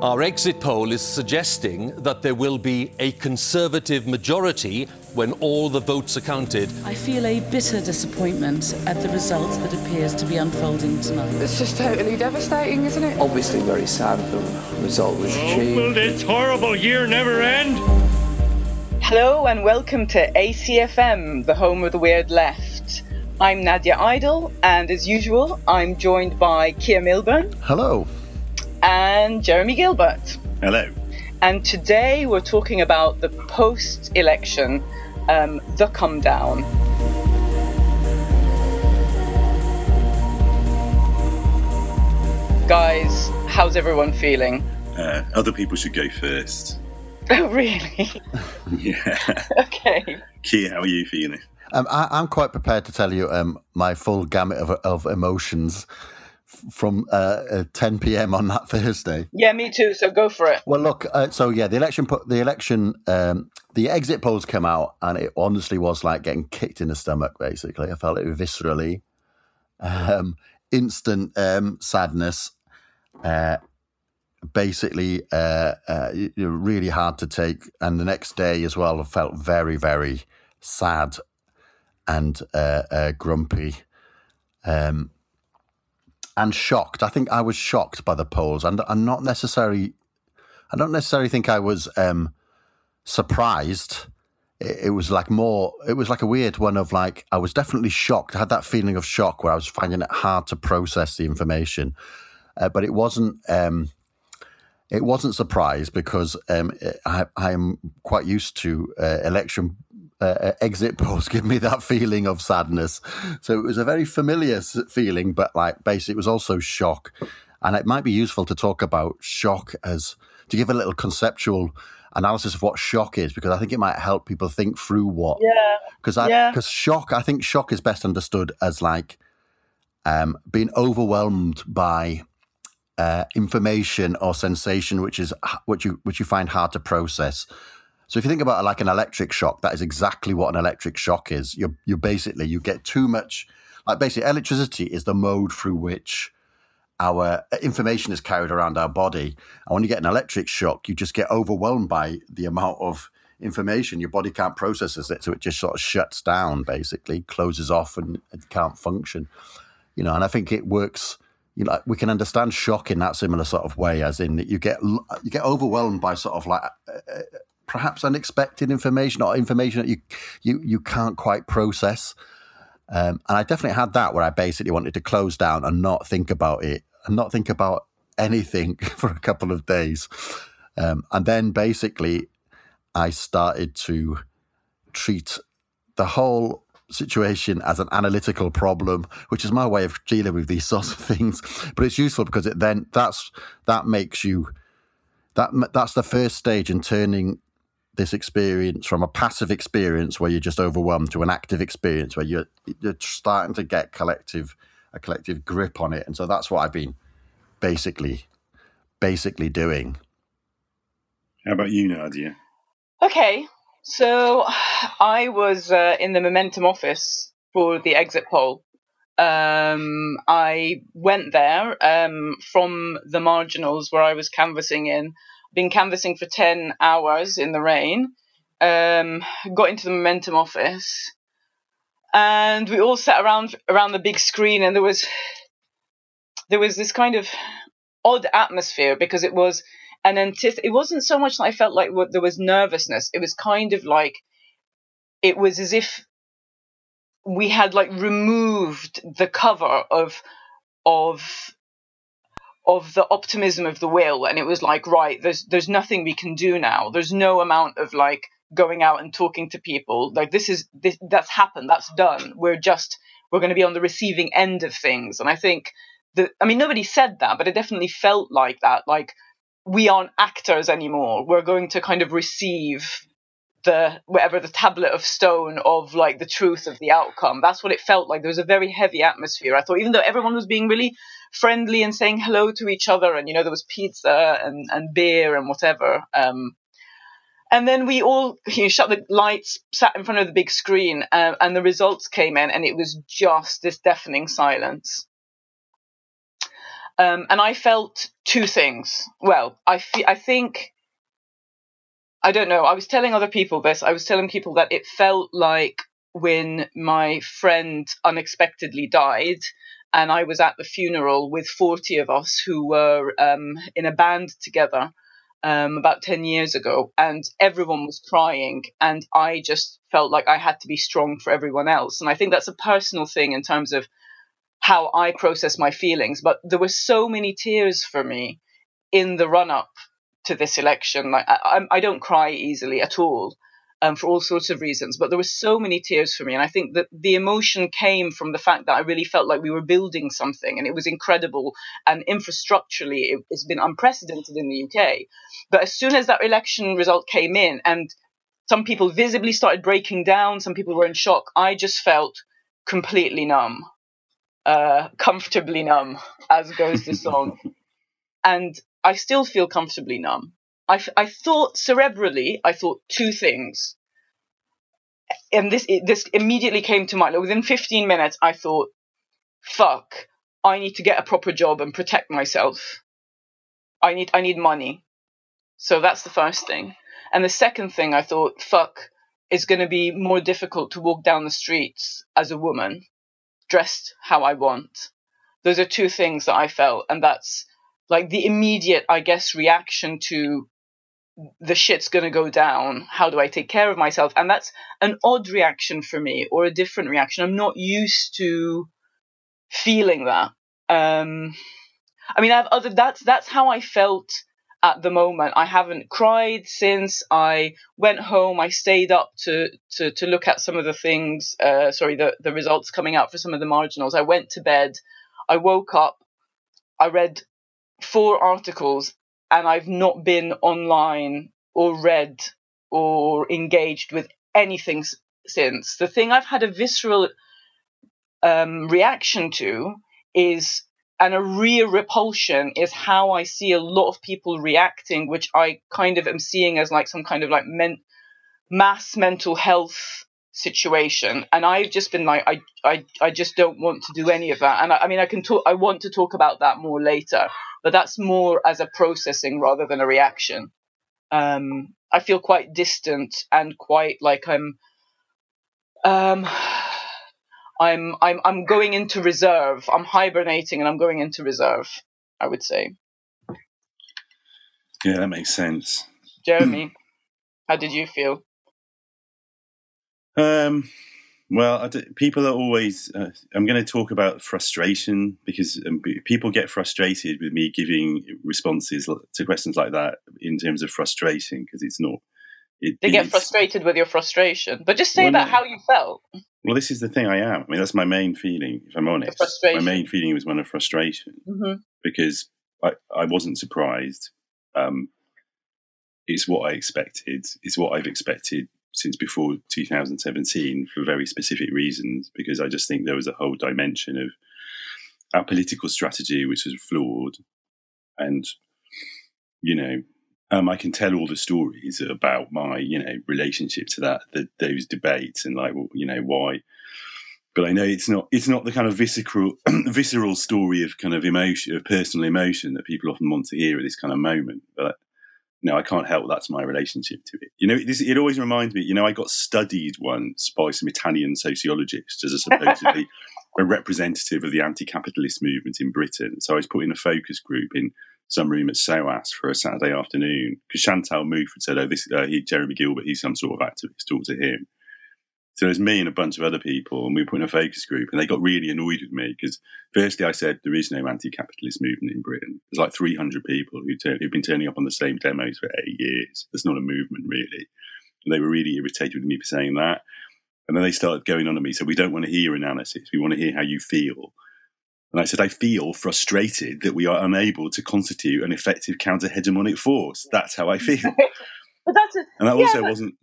Our exit poll is suggesting that there will be a Conservative majority when all the votes are counted. I feel a bitter disappointment at the result that appears to be unfolding tonight. It's just totally devastating, isn't it? Obviously, very sad the result was oh, achieved. Will this horrible year never end? Hello and welcome to ACFM, the home of the weird left. I'm Nadia Idle, and as usual, I'm joined by Keir Milburn Hello. And Jeremy Gilbert. Hello. And today we're talking about the post election, um, the come down. Guys, how's everyone feeling? Uh, other people should go first. Oh, really? Yeah. okay. Keir, how are you feeling? Um, I, I'm quite prepared to tell you um, my full gamut of, of emotions f- from uh, uh, 10 p.m. on that Thursday. Yeah, me too. So go for it. Well, look. Uh, so yeah, the election, the election, um, the exit polls came out, and it honestly was like getting kicked in the stomach. Basically, I felt it viscerally, um, instant um, sadness. Uh, basically, uh, uh, really hard to take. And the next day as well, I felt very, very sad and uh, uh, grumpy. Um, and shocked. I think I was shocked by the polls, and I'm not necessarily. I don't necessarily think I was um, surprised. It, it was like more. It was like a weird one of like I was definitely shocked. I had that feeling of shock where I was finding it hard to process the information, uh, but it wasn't. Um, it wasn't surprise because um, I, I'm quite used to uh, election uh, exit polls give me that feeling of sadness. So it was a very familiar feeling, but like basically it was also shock. And it might be useful to talk about shock as to give a little conceptual analysis of what shock is, because I think it might help people think through what. Yeah. Because I Yeah. because shock, I think shock is best understood as like um, being overwhelmed by uh, information or sensation which is which you which you find hard to process. So if you think about like an electric shock, that is exactly what an electric shock is. You're you basically you get too much like basically electricity is the mode through which our information is carried around our body. And when you get an electric shock, you just get overwhelmed by the amount of information. Your body can't process it, so it just sort of shuts down, basically, closes off and it can't function. You know, and I think it works you know, we can understand shock in that similar sort of way, as in that you get you get overwhelmed by sort of like uh, perhaps unexpected information or information that you you you can't quite process. Um, and I definitely had that where I basically wanted to close down and not think about it and not think about anything for a couple of days. Um, and then basically, I started to treat the whole situation as an analytical problem, which is my way of dealing with these sorts of things. But it's useful because it then that's that makes you that that's the first stage in turning this experience from a passive experience where you're just overwhelmed to an active experience where you're you're starting to get collective a collective grip on it. And so that's what I've been basically basically doing. How about you, Nadia? Okay, so I was uh, in the Momentum office for the exit poll. Um, I went there um, from the marginals where I was canvassing in. Been canvassing for ten hours in the rain. Um, got into the Momentum office, and we all sat around around the big screen, and there was there was this kind of odd atmosphere because it was an antith- it wasn't so much that I felt like there was nervousness. It was kind of like it was as if we had like removed the cover of of of the optimism of the will. And it was like right there's there's nothing we can do now. There's no amount of like going out and talking to people. Like this is this that's happened. That's done. We're just we're going to be on the receiving end of things. And i think that i mean nobody said that but it definitely felt like that. Like we aren't actors anymore. We're going to kind of receive the whatever the tablet of stone of like the truth of the outcome. That's what it felt like. There was a very heavy atmosphere. I thought even though everyone was being really friendly and saying hello to each other, and you know there was pizza and and beer and whatever. Um, and then we all you know, shut the lights, sat in front of the big screen, uh, and the results came in, and it was just this deafening silence. Um, and I felt two things. Well, I, I think, I don't know, I was telling other people this. I was telling people that it felt like when my friend unexpectedly died, and I was at the funeral with 40 of us who were um, in a band together um, about 10 years ago, and everyone was crying, and I just felt like I had to be strong for everyone else. And I think that's a personal thing in terms of how I process my feelings. But there were so many tears for me in the run up to this election. Like I, I don't cry easily at all. Um, for all sorts of reasons, but there were so many tears for me, and I think that the emotion came from the fact that I really felt like we were building something, and it was incredible, and infrastructurally, it, it's been unprecedented in the UK. But as soon as that election result came in, and some people visibly started breaking down, some people were in shock, I just felt completely numb uh, comfortably numb, as goes the song. and I still feel comfortably numb. I, I thought cerebrally, I thought two things. And this this immediately came to mind. Within 15 minutes, I thought, fuck, I need to get a proper job and protect myself. I need I need money. So that's the first thing. And the second thing I thought, fuck, it's going to be more difficult to walk down the streets as a woman dressed how I want. Those are two things that I felt, and that's like the immediate, I guess, reaction to the shit's gonna go down. How do I take care of myself? And that's an odd reaction for me, or a different reaction. I'm not used to feeling that. Um, I mean, I've other that's that's how I felt at the moment. I haven't cried since I went home. I stayed up to to, to look at some of the things, uh, sorry, the, the results coming out for some of the marginals. I went to bed. I woke up. I read four articles, and I've not been online or read or engaged with anything since. The thing I've had a visceral um, reaction to is and a real repulsion is how I see a lot of people reacting, which I kind of am seeing as like some kind of like men- mass mental health situation. And I've just been like, I, I, I just don't want to do any of that. And I, I mean, I can talk, I want to talk about that more later, but that's more as a processing rather than a reaction. Um, I feel quite distant and quite like I'm, um, I'm I'm I'm going into reserve. I'm hibernating and I'm going into reserve. I would say. Yeah, that makes sense. Jeremy, how did you feel? Um, well, d- people are always. Uh, I'm going to talk about frustration because um, people get frustrated with me giving responses to questions like that in terms of frustration because it's not. It, They get frustrated with your frustration, but just say Well, about how you felt. Well, this is the thing. I am. I mean, that's my main feeling. If I'm honest, my main feeling was one of frustration hmm because I, I wasn't surprised. Um, it's what I expected. It's what I've expected since before 2017 for very specific reasons. Because I just think there was a whole dimension of our political strategy which was flawed, and you know, um, I can tell all the stories about my you know relationship to that, the, those debates, and like you know why but I know it's not it's not the kind of visceral visceral story of kind of emotion of personal emotion that people often want to hear at this kind of moment. But no, I can't help that's my relationship to it. You know, this, it always reminds me. You know, I got studied once by some Italian sociologists as a supposedly a representative of the anti-capitalist movement in Britain. So I was put in a focus group in some room at SOAS for a Saturday afternoon because Chantal Mouffe had said, "Oh, this uh, he, Jeremy Gilbert, he's some sort of activist. Talk to him." So it was me and a bunch of other people, and we were put in a focus group, and they got really annoyed with me because, firstly, I said there is no anti-capitalist movement in Britain. There's like 300 people who turn, who've been turning up on the same demos for eight years. There's not a movement really. And they were really irritated with me for saying that. And then they started going on to me. So we don't want to hear analysis. We want to hear how you feel. And I said, I feel frustrated that we are unable to constitute an effective counter hegemonic force. That's how I feel. But that's a, And that Yeah, also but- wasn't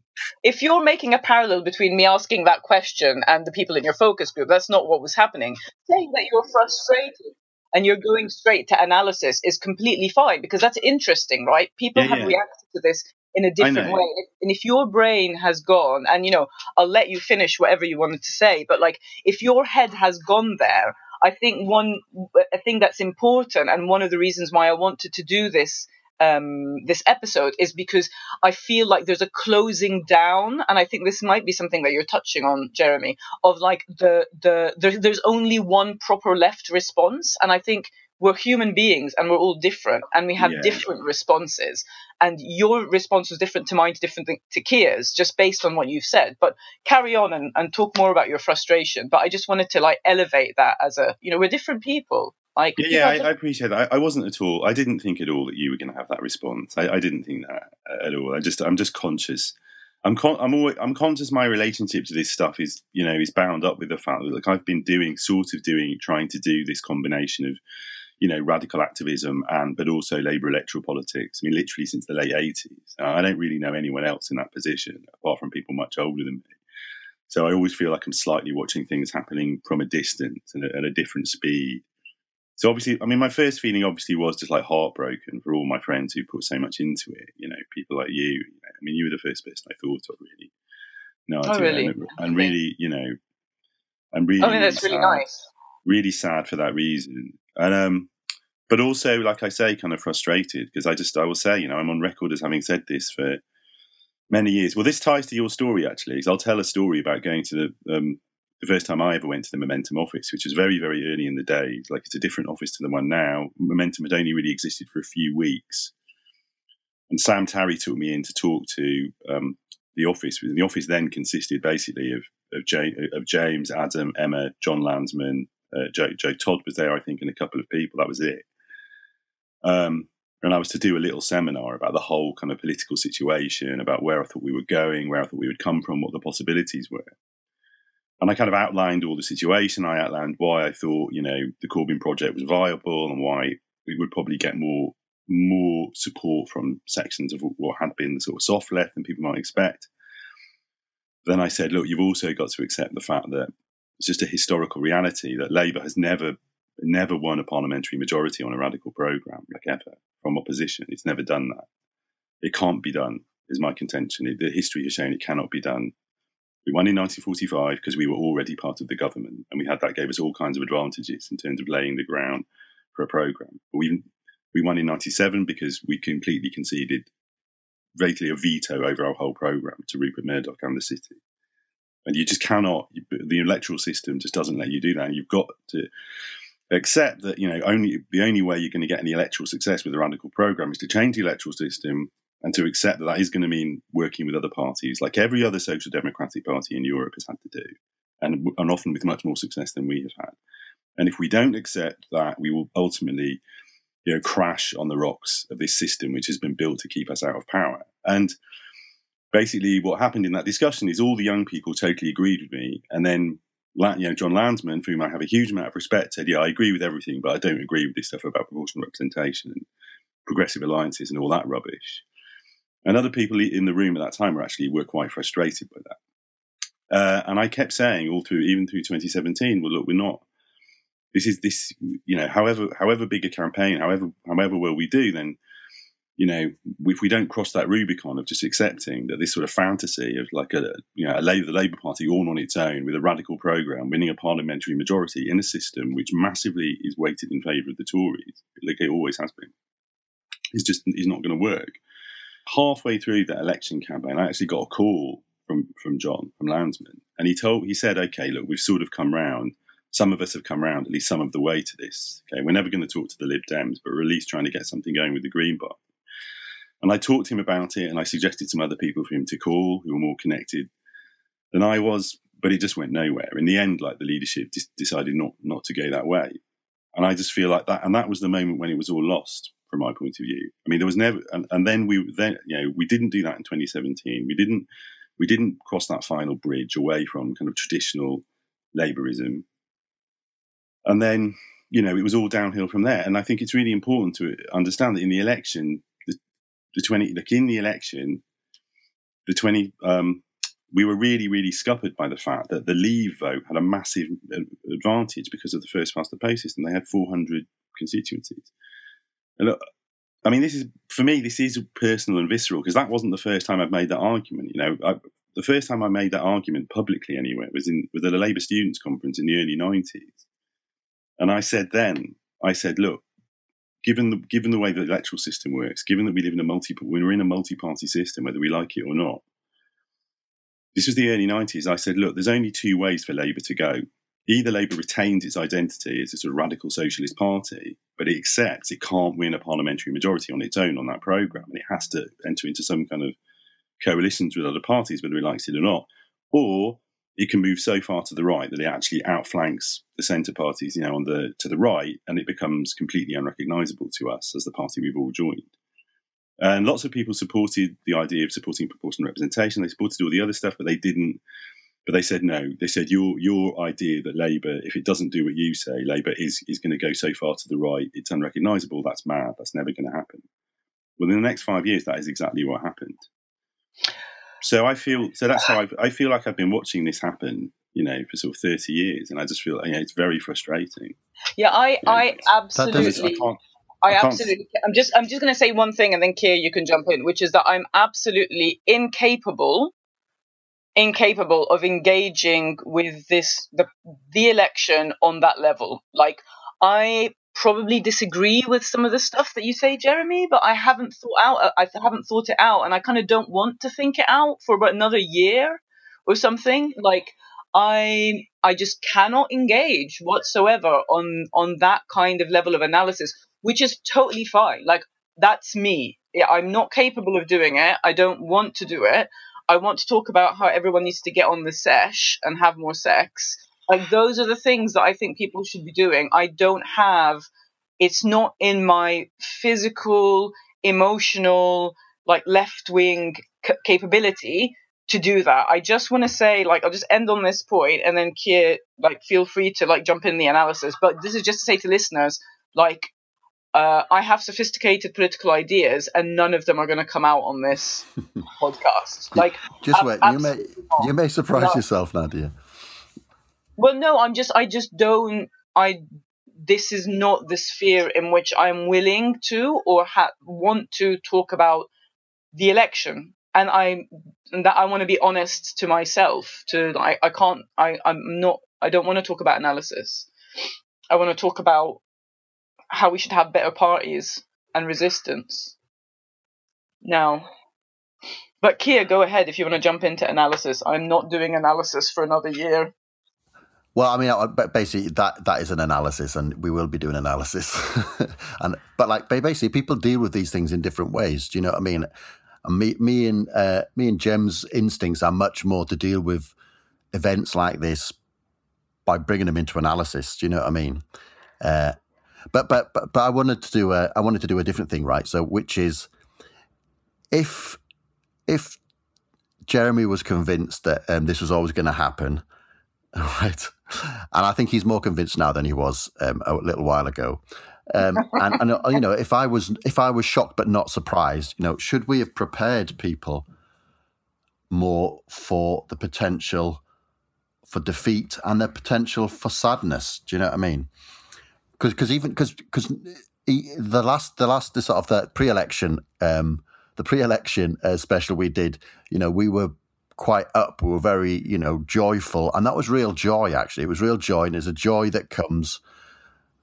if you're making a parallel between me asking that question and the people in your focus group, that's not what was happening. Saying that you're frustrated and you're going straight to analysis is completely fine because that's interesting, right? People Yeah, have yeah. reacted to this in a different way. And if your brain has gone, and you know, I'll let you finish whatever you wanted to say, but like if your head has gone there, I think one a thing that's important, and one of the reasons why I wanted to do this um, this episode is because I feel like there's a closing down, and I think this might be something that you're touching on, Jeremy, of like the the there, there's only one proper left response, and I think we're human beings and we're all different and we have Yeah. different responses and your response was different to mine to different th- to Keir's just based on what you've said but carry on and, and talk more about your frustration but I just wanted to like elevate that as a you know we're different people like Yeah, yeah, I, I appreciate that. I, I wasn't at all. I didn't think at all that you were going to have that response. I, I didn't think that at all. I just, I'm just conscious. I'm, con- I'm always, I'm conscious. My relationship to this stuff is, you know, is bound up with the fact that, like, I've been doing, sort of doing, trying to do this combination of, you know, radical activism and, but also labour electoral politics. I mean, literally since the late '80s. Uh, I don't really know anyone else in that position apart from people much older than me. So I always feel like I'm slightly watching things happening from a distance and at a different speed. So obviously, I mean, my first feeling obviously was just like heartbroken for all my friends who put so much into it. You know, people like you. you know, I mean, you were the first person I thought of, really. No, Oh, really? And, and really, you know, I'm really. I mean that's really sad nice really sad for that reason. And um, but also, like I say, kind of frustrated because I just I will say, you know, I'm on record as having said this for many years. Well, this ties to your story actually, because I'll tell a story about going to the um, the first time I ever went to the Momentum office, which was very very early in the days. Like it's a different office to the one now. Momentum had only really existed for a few weeks, and Sam Tarry took me in to talk to um, the office. The office then consisted basically of of, James, of James, Adam, Emma, Jon Lansman, uh, Joe, Joe Todd was there, I think, and a couple of people. That was it. Um, and I was to do a little seminar about the whole kind of political situation, about where I thought we were going, where I thought we would come from, what the possibilities were. And I kind of outlined all the situation. I outlined why I thought, you know, the Corbyn project was viable and why we would probably get more more support from sections of what had been the sort of soft left than people might expect. Then I said, look, you've also got to accept the fact that it's just a historical reality that Labour has never never won a parliamentary majority on a radical programme, like ever, from opposition. It's never done that. It can't be done, is my contention. The history has shown it cannot be done. We won in 1945 because we were already part of the government, and we had that gave us all kinds of advantages in terms of laying the ground for a programme. But we we won in 97 because we completely conceded basically a veto over our whole programme to Rupert Murdoch and the city and you just cannot. The electoral system just doesn't let you do that. You've got to accept that you know only the only way you're going to get any electoral success with a radical program is to change the electoral system and to accept that that is going to mean working with other parties, like every other social democratic party in Europe has had to do, and and often with much more success than we have had. And if we don't accept that, we will ultimately, you know, crash on the rocks of this system which has been built to keep us out of power. And basically what happened in that discussion is all the young people totally agreed with me, and then you know Jon Lansman, for whom I have a huge amount of respect, said, "Yeah, I agree with everything, but I don't agree with this stuff about proportional representation and progressive alliances and all that rubbish." And other people in the room at that time were actually were quite frustrated by that. Uh, and I kept saying all through, even through 2017, well, look, we're not. This is this, you know, however however big a campaign, however however well we do, then you know, if we don't cross that Rubicon of just accepting that this sort of fantasy of like a, you know, a Labour, the Labour Party all on its own with a radical programme, winning a parliamentary majority in a system which massively is weighted in favour of the Tories, like it always has been, is just is not going to work. Halfway through that election campaign, I actually got a call from from John from Lansman, and he told he said, "Okay, look, we've sort of come round." Some of us have come round at least some of the way to this. Okay, we're never going to talk to the Lib Dems, but we're at least trying to get something going with the Green Party. And I talked to him about it and I suggested some other people for him to call who were more connected than I was, but it just went nowhere. In the end, like the leadership just decided not, not to go that way. And I just feel like that, and that was the moment when it was all lost from my point of view. I mean, there was never, and, and then we, then, you know, we didn't do that in 2017. We didn't, we didn't cross that final bridge away from kind of traditional Labourism. And then, you know, it was all downhill from there. And I think it's really important to understand that in the election, the, the 20, like in the election, the 20, um, we were really, really scuppered by the fact that the Leave vote had a massive advantage because of the first past the post system. They had 400 constituencies. And look, I mean, this is for me. This is personal and visceral because that wasn't the first time I've made that argument. You know, I, the first time I made that argument publicly, anyway, was in was at a Labour students' conference in the early 90s. And I said then, I said, look, given the given the way the electoral system works, given that we live in a multi we're in a multi-party system, whether we like it or not. This was the early 90s. I said, look, there's only two ways for Labour to go. Either Labour retains its identity as a sort of radical socialist party, but it accepts it can't win a parliamentary majority on its own on that programme, and it has to enter into some kind of coalitions with other parties, whether it likes it or not. Or it can move so far to the right that it actually outflanks the centre parties, you know, on the to the right, and it becomes completely unrecognisable to us as the party we've all joined. And lots of people supported the idea of supporting proportional representation. They supported all the other stuff, but they didn't. But they said no. They said your your idea that Labour, if it doesn't do what you say, Labour is is going to go so far to the right, it's unrecognisable. That's mad. That's never going to happen. Well, in the next five years, that is exactly what happened. So I feel so that's how uh, I, I feel like I've been watching this happen, you know, for sort of thirty years, and I just feel you know, it's very frustrating. Yeah, I I absolutely. I can't. I I can't- absolutely. I'm just. I'm just going to say one thing, and then Keir, you can jump in, which is that I'm absolutely incapable, incapable of engaging with this the the election on that level. Like I probably disagree with some of the stuff that you say, Jeremy, but I haven't thought out. Uh, I haven't thought it out, and I kind of don't want to think it out for about another year or something. Like I I just cannot engage whatsoever on on that kind of level of analysis, which is totally fine. Like that's me. I'm not capable of doing it. I don't want to do it. I want to talk about how everyone needs to get on the sesh and have more sex. Like those are the things that I think people should be doing. I don't have. It's not in my physical, emotional, like left wing c- capability to do that. I just want to say, like, I'll just end on this point, and then Keir, like, feel free to like jump in the analysis. But this is just to say to listeners, like, uh, I have sophisticated political ideas, and none of them are going to come out on this podcast. Like, Just ab- wait. You may not. you may surprise No. yourself, Nadia. Well, no, I'm just, I just don't, I, this is not the sphere in which I'm willing to or ha- want to talk about the election. And I, and that I want to be honest to myself. To I, I can't, I, I'm not, I don't want to talk about analysis. I want to talk about how we should have better parties and resistance. Now, but Keir, go ahead if you want to jump into analysis. I'm not doing analysis for another year. Well, I mean, basically, that that is an analysis, and we will be doing analysis. and but like basically, people deal with these things in different ways. Do you know what I mean? Me, me and uh, me and Jem's instincts are much more to deal with events like this by bringing them into analysis. Do you know what I mean? Uh, but but but but I wanted to do a I wanted to do a different thing, right? So, which is if if Jeremy was convinced that um, this was always going to happen, right? And I think he's more convinced now than he was um, a little while ago. Um, and, and uh, you know, if I was if I was shocked but not surprised, you know, should we have prepared people more for the potential for defeat and the potential for sadness? Do you know what I mean? Because because even because because the last the last the sort of the pre-election um, the pre-election uh, special we did, you know, we were quite up. We were very, you know, joyful, and that was real joy. Actually, it was real joy, and it's a joy that comes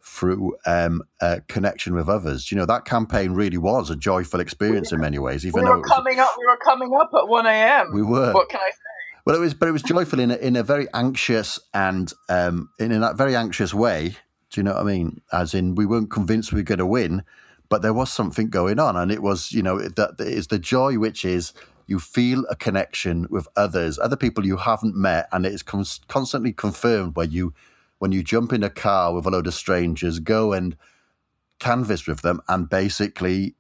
through um, a connection with others. You know, that campaign really was a joyful experience in many ways. Even we though were was, coming up. We were coming up at one a.m. we were, What can I say? well, it was, but it was joyful in a, in a very anxious and um, in a very anxious way. Do you know what I mean? As in, we weren't convinced we were going to win, but there was something going on, and it was, you know, that is the joy which is you feel a connection with others, other people you haven't met, and it is cons- constantly confirmed when you when you jump in a car with a load of strangers, go and canvas with them, and basically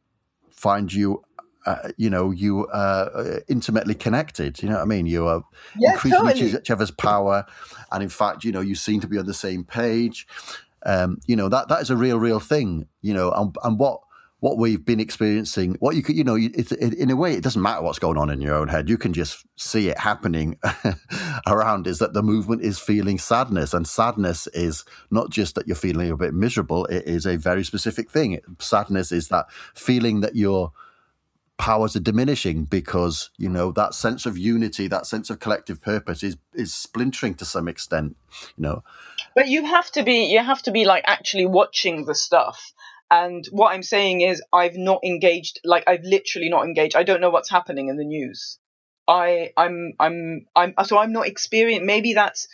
find you. Uh, you know, you are uh, intimately connected. You know what I mean? You are Yeah, increasing totally. each other's power, and in fact, you know, you seem to be on the same page. Um, you know that that is a real, real thing. You know, and, and what what we've been experiencing, what you could, you know, it, it, in a way, it doesn't matter what's going on in your own head. You can just see it happening around. Is that the movement is feeling sadness, and sadness is not just that you're feeling a bit miserable. It is a very specific thing. Sadness is that feeling that you're powers are diminishing because you know that sense of unity, that sense of collective purpose is is splintering to some extent. You know, But you have to be you have to be like actually watching the stuff. And what I'm saying is I've not engaged like I've literally not engaged. I don't know what's happening in the news. I I'm I'm I'm so I'm not experiencing maybe that's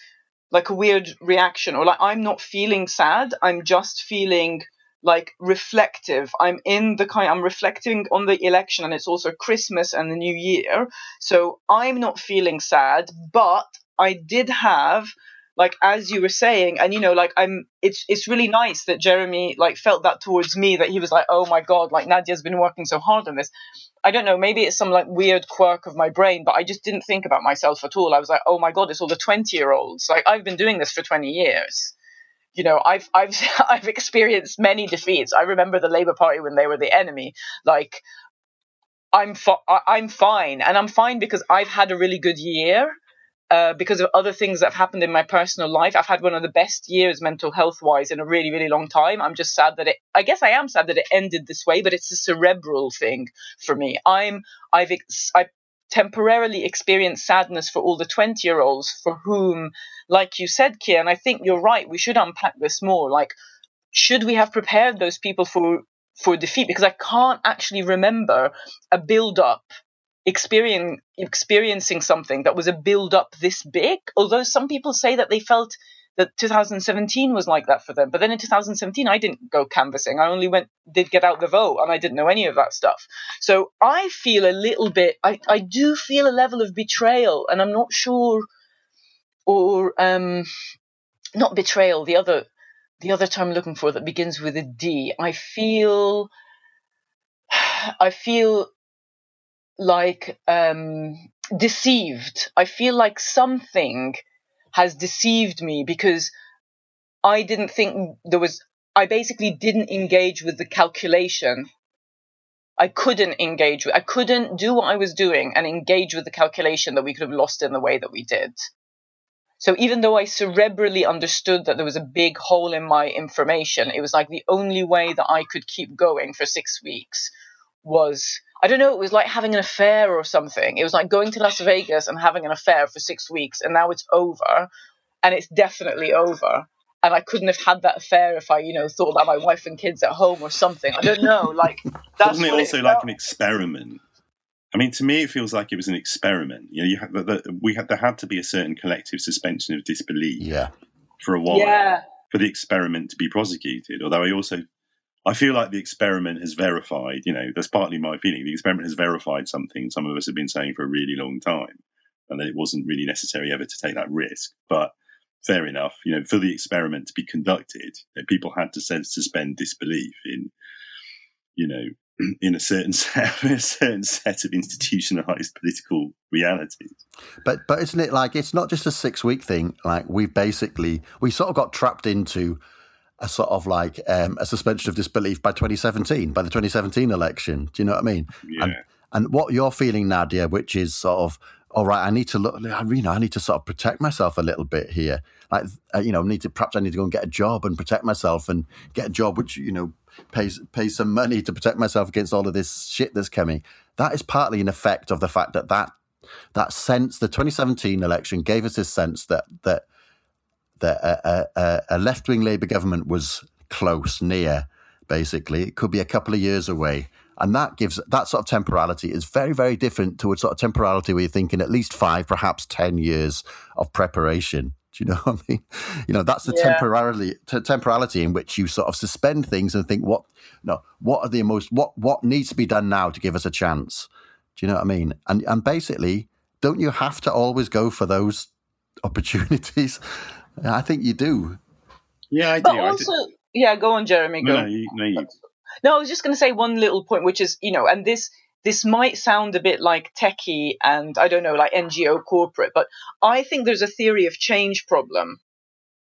like a weird reaction or like I'm not feeling sad. I'm just feeling like reflective. I'm in the kind I'm reflecting on the election and it's also Christmas and the new year. So I'm not feeling sad, but I did have like as you were saying and you know like i'm it's it's really nice that jeremy like felt that towards me that he was like oh my god like nadia's been working so hard on this. I don't know maybe it's some like weird quirk of my brain but i just didn't think about myself at all. I was like oh my god it's all the 20 year olds like i've been doing this for 20 years. You know i've i've i've experienced many defeats. I remember the labour party when they were the enemy. Like i'm fi- i'm fine and i'm fine because i've had a really good year uh, because of other things that have happened in my personal life. I've had one of the best years mental health wise in a really, really long time. I'm just sad that it, I guess I am sad that it ended this way, but it's a cerebral thing for me. I'm, I've, ex- I've temporarily experienced sadness for all the 20 year olds for whom, like you said, Keir, and I think you're right, we should unpack this more. Like, should we have prepared those people for, for defeat? Because I can't actually remember a build up experience, experiencing something that was a build up this big. Although some people say that they felt that 2017 was like that for them. But then in 2017, I didn't go canvassing. I only went, did get out the vote, and I didn't know any of that stuff. So I feel a little bit, I, I do feel a level of betrayal, and I'm not sure, or um, not betrayal, the other, the other term I'm looking for that begins with a D. I feel, I feel like um, deceived. I feel like something has deceived me because I didn't think there was. I basically didn't engage with the calculation. I couldn't engage with. I couldn't do what I was doing and engage with the calculation that we could have lost in the way that we did. So even though I cerebrally understood that there was a big hole in my information, it was like the only way that I could keep going for six weeks was I don't know, it was like having an affair or something. It was like going to Las Vegas and having an affair for six weeks, and now it's over, and it's definitely over. And I couldn't have had that affair if I, you know, thought about my wife and kids at home or something. I don't know. Like that's Wasn't it also it like an experiment? I mean, to me, it feels like it was an experiment. You know, you had, the, the, we had there had to be a certain collective suspension of disbelief yeah, for a while yeah, for the experiment to be prosecuted. Although I also I feel like the experiment has verified. You know, that's partly my feeling. The experiment has verified something some of us have been saying for a really long time, and that it wasn't really necessary ever to take that risk. But fair enough. You know, for the experiment to be conducted, people had to suspend disbelief in, you know, in a certain set, a certain set of institutionalized political realities. but but isn't it like it's not just a six week thing? Like we've basically we sort of got trapped into a sort of like um, a suspension of disbelief by 2017, by the 2017 election. Do you know what I mean? Yeah. And, and what you're feeling, Nadia, which is sort of, all right, I need to look, I you know, I need to sort of protect myself a little bit here. Like, uh, you know, need to perhaps I need to go and get a job and protect myself and get a job which you know pays pays some money to protect myself against all of this shit that's coming. That is partly an effect of the fact that that that sense, the 2017 election gave us this sense that that that a, a, a left wing Labour government was close, near, basically. It could be a couple of years away. And that gives that sort of temporality is very, very different to a sort of temporality where you're thinking at least five, perhaps 10 years of preparation. Do you know what I mean? You know, that's the Yeah. temporarily t- temporality in which you sort of suspend things and think, what no, what are the most what what needs to be done now to give us a chance? Do you know what I mean? And and basically, don't you have to always go for those opportunities? I think you do. Yeah, I do. but I do. also, yeah, go on, Jeremy. Go. No, no, you, no, you, No, I was just going to say one little point, which is, you know, and this this might sound a bit like techie and I don't know, like NGO corporate, but I think there's a theory of change problem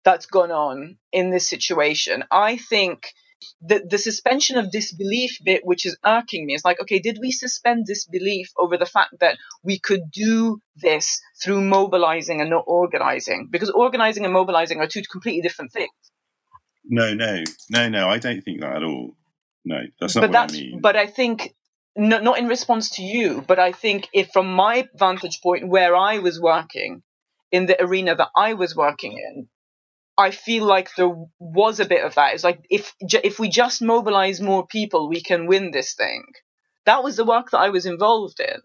that's gone on in this situation. I think the the suspension of disbelief bit, which is irking me, is like, okay, did we suspend disbelief over the fact that we could do this through mobilizing and not organizing? Because organizing and mobilizing are two completely different things. no, no, no, no. I don't think that at all. No, that's not but what that's I mean. but I think no, not in response to you, but I think if from my vantage point where I was working in the arena that I was working in, I feel like there was a bit of that. It's like if if we just mobilize more people, we can win this thing. That was the work that I was involved in.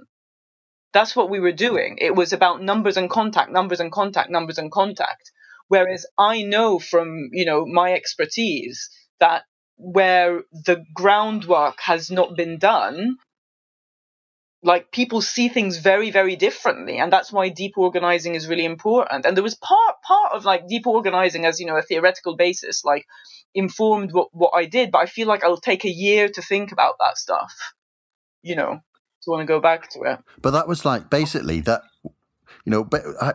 That's what we were doing. It was about numbers and contact, numbers and contact, numbers and contact. Whereas I know from you know my expertise that where the groundwork has not been done, like people see things very very differently and that's why deep organizing is really important. And there was part part of like deep organizing as you know a theoretical basis like informed what what i did but i feel like i'll take a year to think about that stuff you know to want to go back to it. But that was like basically that you know but I,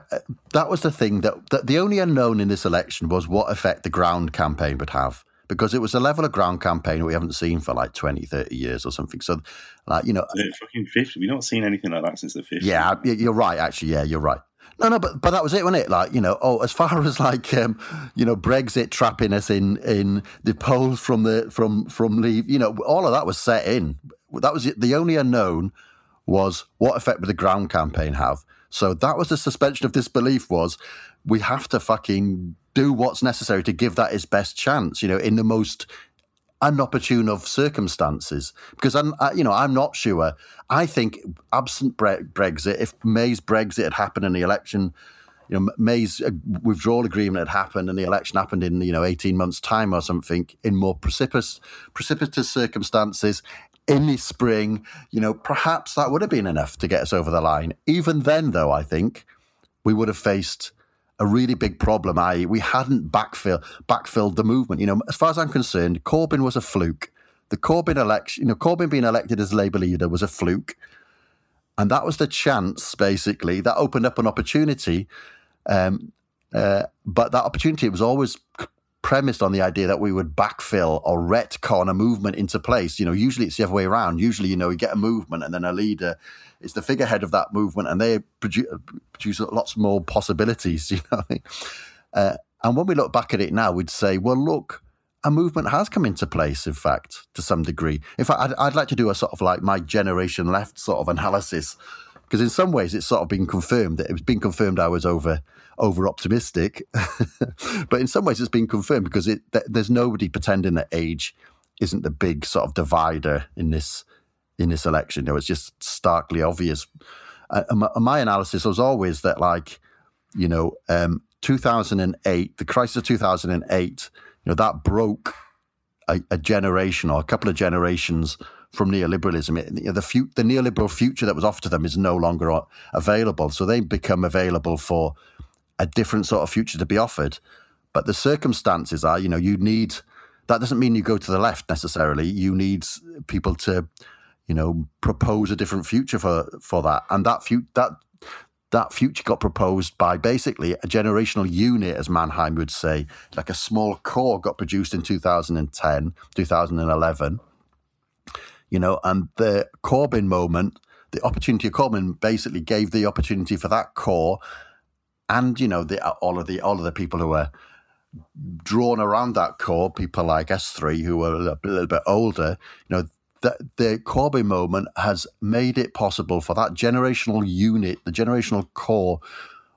that was the thing that, that the only unknown in this election was what effect the ground campaign would have because it was a level of ground campaign we haven't seen for like 20, 30 years or something. So, like, you know. fucking 50. We've not seen anything like that since the 50s. Yeah, you're right, actually. Yeah, you're right. No, no, but but that was it, wasn't it? Like you know, oh, as far as like um, you know, Brexit trapping us in in the polls from the from from leave, you know, all of that was set in. That was the only unknown was what effect would the ground campaign have. So that was the suspension of disbelief. Was we have to fucking do what's necessary to give that its best chance, you know, in the most inopportune of circumstances. Because I'm, I, you know, I'm not sure. I think absent Bre- Brexit, if May's Brexit had happened in the election, you know, May's uh, withdrawal agreement had happened and the election happened in, you know, 18 months' time or something in more precipitous, precipitous circumstances in the spring, you know, perhaps that would have been enough to get us over the line. Even then, though, I think we would have faced a really big problem, i.e., we hadn't backfill, backfilled the movement. You know, as far as I'm concerned, Corbyn was a fluke. The Corbyn election, you know, Corbyn being elected as Labour leader was a fluke. And that was the chance, basically, that opened up an opportunity. Um, uh, but that opportunity was always premised on the idea that we would backfill or retcon a movement into place. You know, usually it's the other way around. Usually, you know, we get a movement and then a leader is the figurehead of that movement, and they produce, produce lots more possibilities. You know, uh, and when we look back at it now, we'd say, well, look, a movement has come into place. In fact, to some degree. In fact, I'd, I'd like to do a sort of like my generation left sort of analysis because in some ways it's sort of been confirmed that it's been confirmed I was over over optimistic, but in some ways it's been confirmed because it, there's nobody pretending that age isn't the big sort of divider in this in this election. You know, it's just starkly obvious. Uh, my, my, analysis was always that, like, you know, um, 2008, the crisis of 2008, you know, that broke a, a generation or a couple of generations from neoliberalism. It, you know, the, fu- the neoliberal future that was offered to them is no longer available. So they become available for a different sort of future to be offered. But the circumstances are, you know, you need that doesn't mean you go to the left necessarily. You need people to you know, propose a different future for for that. And that fu- that that future got proposed by basically a generational unit, as Mannheim would say, like a small core got produced in 2010, 2011. You know, and the Corbyn moment, the opportunity of Corbyn basically gave the opportunity for that core and, you know, the uh, all of the all of the people who were drawn around that core, people like S3 who were a little, bit older, you know, that the Corbyn moment has made it possible for that generational unit, the generational core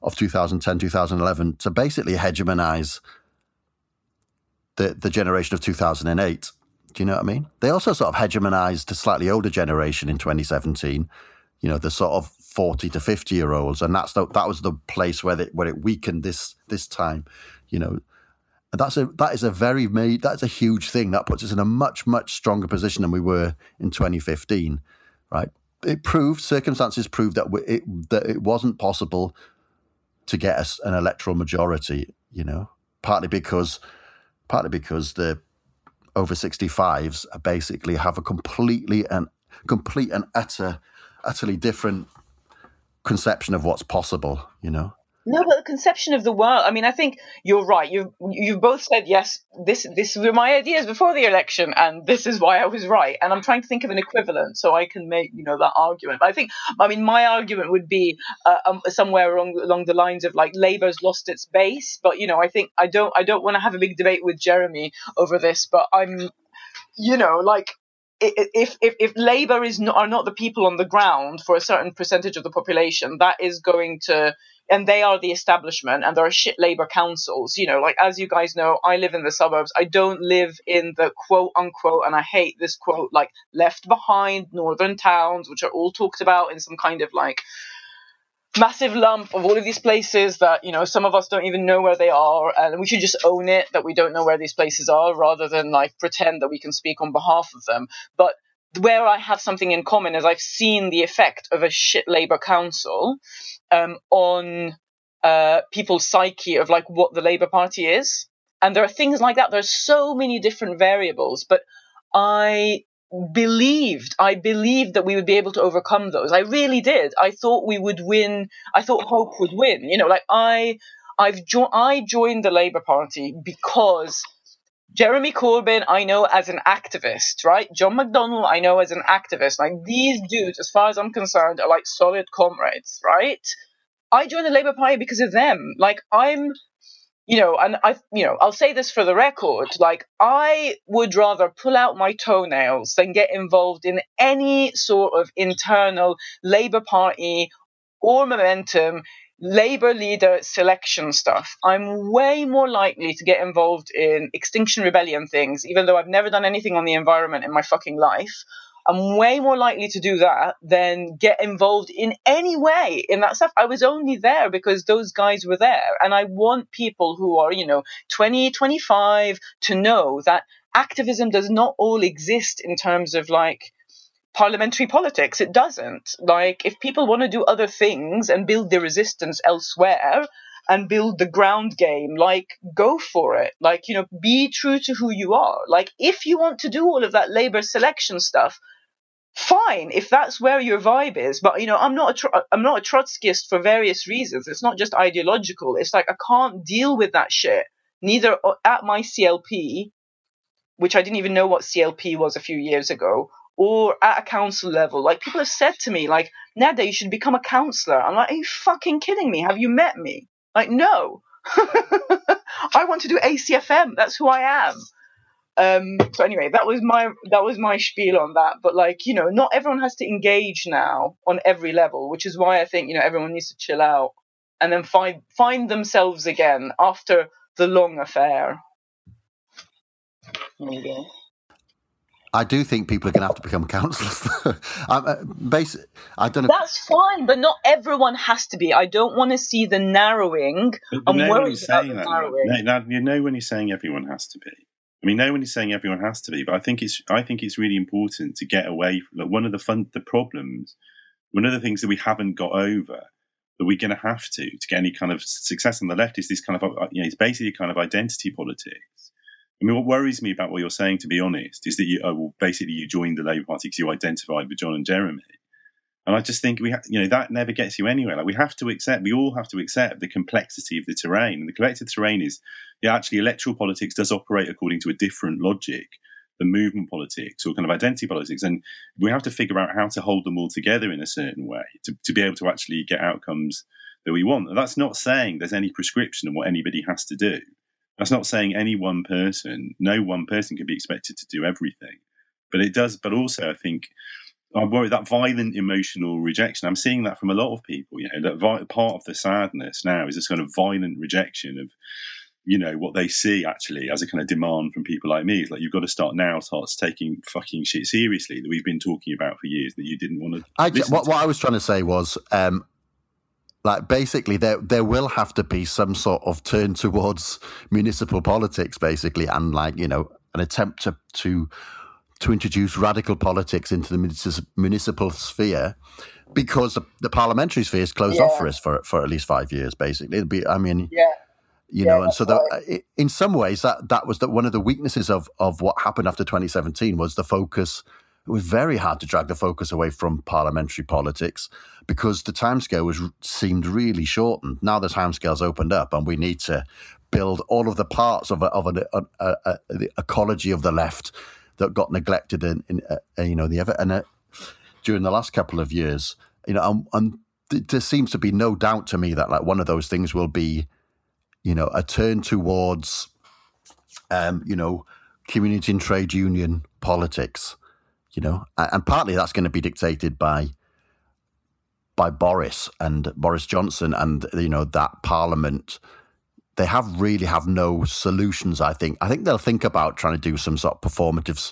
of 2010, 2011, to basically hegemonize the, the generation of 2008. Do you know what I mean? They also sort of hegemonized a slightly older generation in 2017, you know, the sort of 40 to 50 year olds. And that's the, that was the place where, they, where it weakened this, this time, you know. That's a that is a very that's a huge thing. That puts us in a much much stronger position than we were in 2015, right? It proved circumstances proved that it that it wasn't possible to get us an electoral majority. You know, partly because partly because the over 65s basically have a completely and complete and utter utterly different conception of what's possible. You know. No, but the conception of the world. I mean, I think you're right. You you both said yes. This this were my ideas before the election, and this is why I was right. And I'm trying to think of an equivalent so I can make you know that argument. But I think, I mean, my argument would be uh, um, somewhere along along the lines of like Labour's lost its base. But you know, I think I don't I don't want to have a big debate with Jeremy over this. But I'm, you know, like if if, if Labour is not, are not the people on the ground for a certain percentage of the population, that is going to and they are the establishment and there are shit labor councils you know like as you guys know i live in the suburbs. I don't live in the quote unquote and i hate this quote like left behind northern towns which are all talked about in some kind of like massive lump of all of these places that you know some of us don't even know where they are and we should just own it that we don't know where these places are rather than like pretend that we can speak on behalf of them but where i have something in common is i've seen the effect of a shit labor council um, on uh, people's psyche of like what the Labour Party is. And there are things like that. There's so many different variables, but I believed i believed that we would be able to overcome those. I really did. I thought we would win. I thought hope would win. You know like i i've jo- i joined the labour party because jeremy corbyn i know as an activist right? John mcdonnell i know as an activist. Like these dudes as far as i'm concerned are like solid comrades right? I joined the Labour Party because of them. Like I'm, you know, and I, you know, I'll say this for the record. Like I would rather pull out my toenails than get involved in any sort of internal Labour Party or momentum labor leader selection stuff. I'm way more likely to get involved in Extinction Rebellion things, even though I've never done anything on the environment in my fucking life. I'm way more likely to do that than get involved in any way in that stuff. I was only there because those guys were there. And I want people who are, you know, 20, 25 to know that activism does not all exist in terms of like parliamentary politics. It doesn't. Like, if people want to do other things and build their resistance elsewhere, and build the ground game. Like, go for it. Like, you know, be true to who you are. Like, if you want to do all of that labor selection stuff, fine if that's where your vibe is but you know i'm not a i'm not a trotskyist for various reasons. It's not just ideological. It's like i can't deal with that shit. Neither uh, at my clp which i didn't even know what clp was a few years ago or at a council level like people have said to me like Nadia you should become a counselor i'm like are you fucking kidding me? Have you met me? Like no. I want to do acfm that's who i am um, so anyway, that was my that was my spiel on that. But like you know, not everyone has to engage now on every level, which is why I think you know everyone needs to chill out and then find find themselves again after the long affair. Maybe. I do think people are going to have to become councillors. um, uh, basi- I don't know. That's fine, but not everyone has to be. I don't want to see the narrowing. But I'm no worried about the that. narrowing. No, no, you know when he's saying everyone has to be. I mean, no one is saying everyone has to be, but I think it's I think it's really important to get away from like, one of the fun the problems, one of the things that we haven't got over that we're going to have to to get any kind of success on the left is this kind of uh, you know it's basically kind of identity politics. I mean, what worries me about what you're saying, to be honest, is that you oh, well, basically you joined the Labour Party because you identified with John and Jeremy. And I just think we, ha- you know, that never gets you anywhere. Like we have to accept, we all have to accept the complexity of the terrain. And the collective terrain is, yeah, actually, electoral politics does operate according to a different logic than movement politics or kind of identity politics. And we have to figure out how to hold them all together in a certain way to, to be able to actually get outcomes that we want. And that's not saying there's any prescription of what anybody has to do. That's not saying any one person, no one person can be expected to do everything. But it does, but also I think I worry that violent emotional rejection. I'm seeing that from a lot of people. You know, that vi- part of the sadness now is this kind of violent rejection of, you know, what they see actually as a kind of demand from people like me. It's like you've got to start now, start taking fucking shit seriously that we've been talking about for years that you didn't want to. I, ju- listen what, to. what I was trying to say was, um, like, basically, there there will have to be some sort of turn towards municipal politics, basically, and like you know, an attempt to to to introduce radical politics into the municip- municipal sphere, because the, the parliamentary sphere is closed off for us for for at least five years, basically. It'll be, I mean, Yeah. you Yeah, know and so the, uh, in some ways that that was the, one of the weaknesses of of what happened after 2017 was the focus it was very hard to drag the focus away from parliamentary politics because the timescale was seemed really shortened now the timescale's opened up and we need to build all of the parts of a, of an, a, a, ecology of the left that got neglected in, in uh, you know the ever and uh, during the last couple of years you know and, and th- there seems to be no doubt to me that like one of those things will be you know, a turn towards, um, you know, community and trade union politics, you know, and partly that's going to be dictated by by Boris and Boris Johnson and you know that Parliament. They have really have no solutions. I think. I think they'll think about trying to do some sort of performative,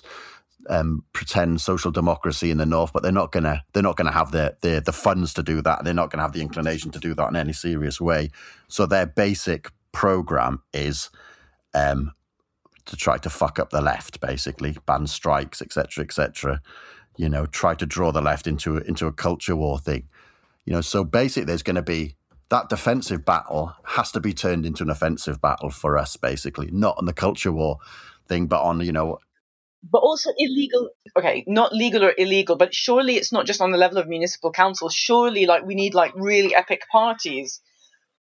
um, pretend social democracy in the north, but they're not gonna. They're not gonna have the the the funds to do that. They're not gonna have the inclination to do that in any serious way. So their basic program is um, to try to fuck up the left, basically ban strikes, etc., etc. You know, try to draw the left into into a culture war thing. You know, so basically, there's going to be that defensive battle has to be turned into an offensive battle for us, basically, not on the culture war thing, but on you know. But also illegal. Okay, not legal or illegal, but surely it's not just on the level of municipal council. Surely, like we need like really epic parties.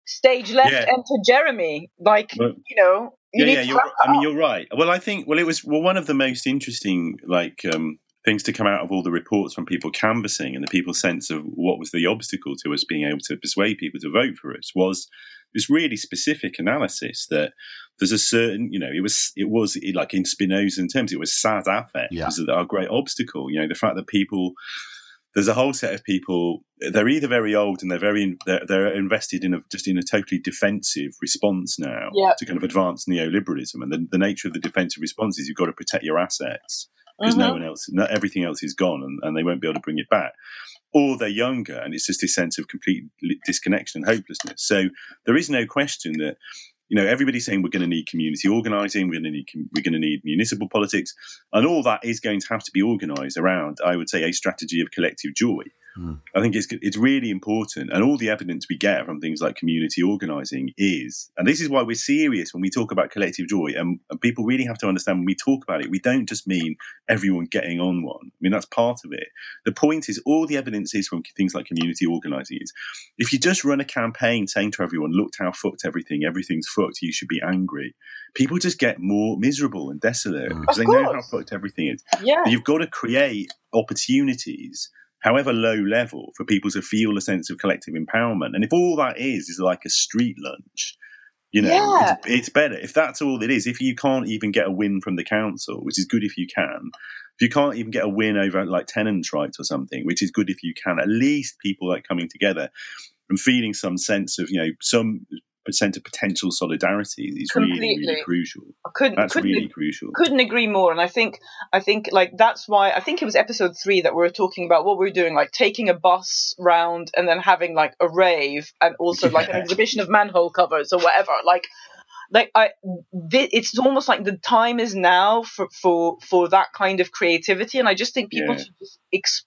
Stage left, Yeah. enter Jeremy. Like But- you know, you yeah, need yeah. to You're, I mean, you're right. Well, I think well, it was well one of the most interesting like um, things to come out of all the reports from people canvassing and the people's sense of what was the obstacle to us being able to persuade people to vote for us was this really specific analysis that there's a certain, you know, it was it was like in Spinoza terms, it was sad affect Yeah. was our great obstacle. You know, the fact that people there's a whole set of people. They're either very old and they're very they're, they're invested in a just in a totally defensive response now Yeah. to kind of advance neoliberalism. And the, the nature of the defensive response is you've got to protect your assets because no Mhm. one else, not everything else is gone, and, and they won't be able to bring it back. Or they're younger, and it's just this sense of complete disconnection and hopelessness. So there is no question that you know everybody's saying we're going to need community organising, we're going to need com- we're going to need municipal politics, and all that is going to have to be organised around, I would say, a strategy of collective joy. Hmm. I think it's it's really important, and all the evidence we get from things like community organising is, and this is why we're serious when we talk about collective joy, and, and people really have to understand when we talk about it, we don't just mean everyone getting on one. I mean that's part of it. The point is, all the evidence is from things like community organising is, if you just run a campaign saying to everyone, "Look how fucked everything, everything's fucked, you should be angry," people just get more miserable and desolate Mm. because Of they know how fucked everything is. Yeah. You've got to create opportunities, however low level, for people to feel a sense of collective empowerment. And if all that is is like a street lunch, you know, Yeah. it's, it's better. If that's all it is, if you can't even get a win from the council, which is good if you can, if you can't even get a win over like tenants' rights or something, which is good if you can, at least people like coming together and feeling some sense of, you know, some sense of potential solidarity is really, really crucial. I couldn't That's couldn't really crucial. couldn't agree more and i think i think like that's why i think it was episode three that we were talking about what we are doing like taking a bus round and then having like a rave and also like an exhibition of manhole covers or whatever like like i thi- it's almost like the time is now for for for that kind of creativity and i just think people Yeah. should just ex-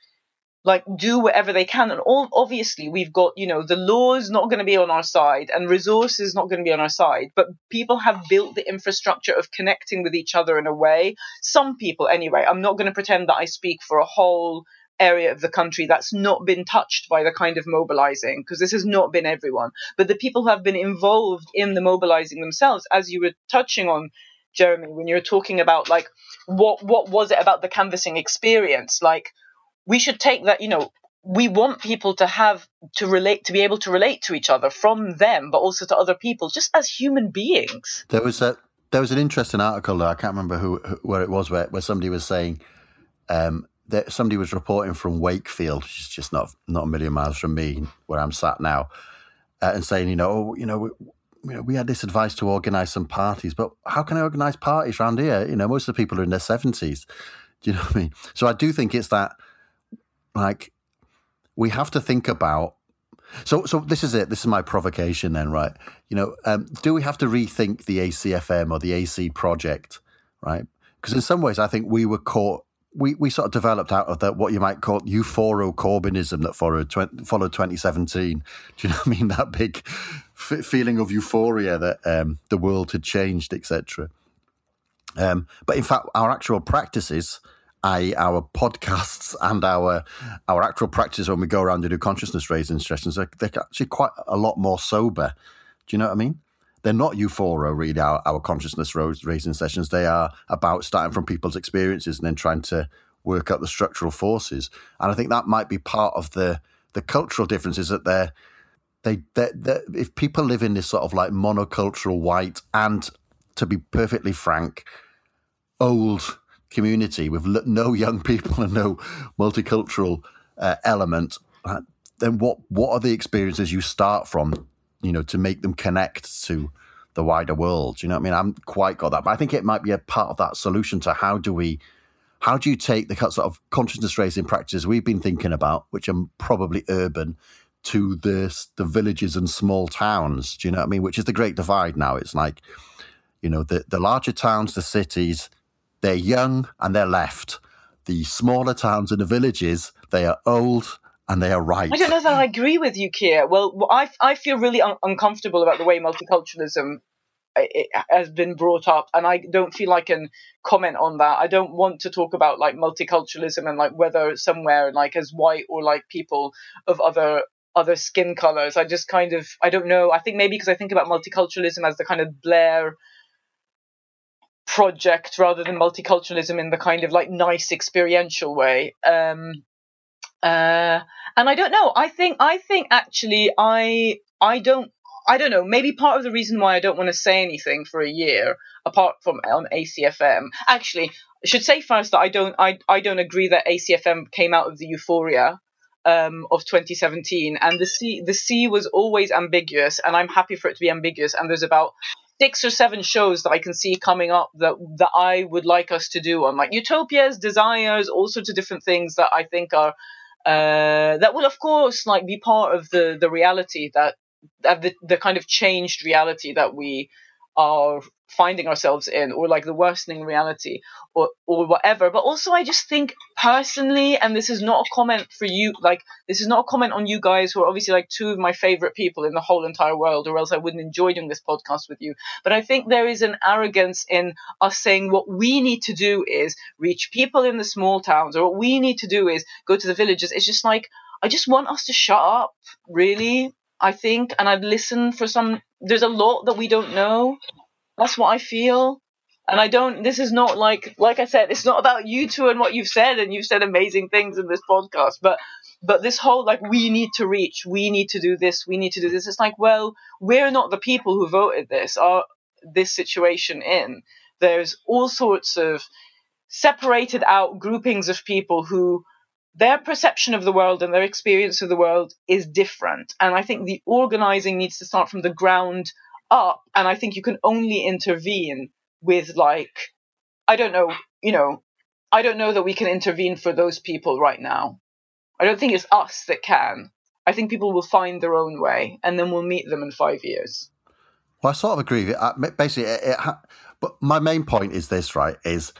like do whatever they can. And all obviously we've got you know the law is not going to be on our side and resources not going to be on our side. But people have built the infrastructure of connecting with each other in a way. Some people anyway. I'm not going to pretend that i speak for a whole area of the country that's not been touched by the kind of mobilizing because this has not been everyone. But the people who have been involved in the mobilizing themselves as you were touching on jeremy when you were talking about like what what was it about the canvassing experience? Like we should take that you know we want people to have to relate to be able to relate to each other from them but also to other people just as human beings There was a there was an interesting article though, I can't remember who, who where it was where, where somebody was saying um, that somebody was reporting from Wakefield, which is just not not a million miles from me where I'm sat now, uh, and saying you know oh, you know we, you know we had this advice to organise some parties, but how can I organise parties around here? You know most of the people are in their seventies. Do you know what I mean? So I do think it's that like we have to think about so, so this is it. This is my provocation, then, right? You know, um, do we have to rethink the ACFM or the AC project, right? Because in some ways, I think we were caught. We, we sort of developed out of that what you might call euphoro Corbynism that followed followed 2017. Do you know what I mean? That big f- feeling of euphoria that um, the world had changed, etc. Um, but in fact, our actual practices, i.e., our podcasts and our our actual practice when we go around to do consciousness raising sessions, they're, they're actually quite a lot more sober. Do you know what I mean? They're not euphoria, really, our, our consciousness raising sessions. They are about starting from people's experiences and then trying to work out the structural forces. And I think that might be part of the the cultural differences that they're they they they if people live in this sort of like monocultural white and to be perfectly frank old community with no young people and no multicultural uh, element, uh, then what what are the experiences you start from, you know, to make them connect to the wider world? You know I mean? I haven't quite got that, but I think it might be a part of that solution to how do we how do you take the sort of consciousness raising practices we've been thinking about, which are probably urban, to the the villages and small towns? Do you know what I mean? Which is the great divide now. It's like, you know, the the larger towns, the cities, they're young and they're left. The smaller towns and the villages, they are old and they are right. I don't know that I agree with you, Keir. Well, I, I feel really un- uncomfortable about the way multiculturalism it has been brought up and i don't feel i can comment on that i don't want to talk about like multiculturalism and like whether somewhere like as white or like people of other other skin colors i just kind of i don't know i think maybe because i think about multiculturalism as the kind of blair project rather than multiculturalism in the kind of like nice experiential way um uh and i don't know i think i think actually i i don't I don't know, maybe part of the reason why I don't want to say anything for a year, apart from on ACFM. Actually, I should say first that I don't I, I don't agree that ACFM came out of the euphoria um, of 2017, and the sea the sea was always ambiguous, and I'm happy for it to be ambiguous. And there's about six or seven shows that I can see coming up that that I would like us to do. On like utopias, desires, all sorts of different things that I think are uh, that will of course like be part of the the reality that the, the kind of changed reality that we are finding ourselves in or like the worsening reality or or whatever. But also i just think personally and this is not a comment for you like this is not a comment on you guys who are obviously like two of my favorite people in the whole entire world or else i wouldn't enjoy doing this podcast with you. But i think there is an arrogance in us saying what we need to do is reach people in the small towns or what we need to do is go to the villages. It's just like i just want us to shut up really I think, and I've listened for some. There's a lot that we don't know. That's what I feel. And I don't. This is not like, like I said, it's not about you two and what you've said, and you've said amazing things in this podcast. But, but this whole like, we need to reach, we need to do this, we need to do this. It's like, well, we're not the people who voted this, or this situation in. There's all sorts of separated out groupings of people who their perception of the world and their experience of the world is different. And I think the organizing needs to start from the ground up. And I think you can only intervene with, like, I don't know, you know, I don't know that we can intervene for those people right now. I don't think it's us that can. I think people will find their own way and then we'll meet them in five years. Well, I sort of agree. Uh, basically, it, it but my main point is this, right? Is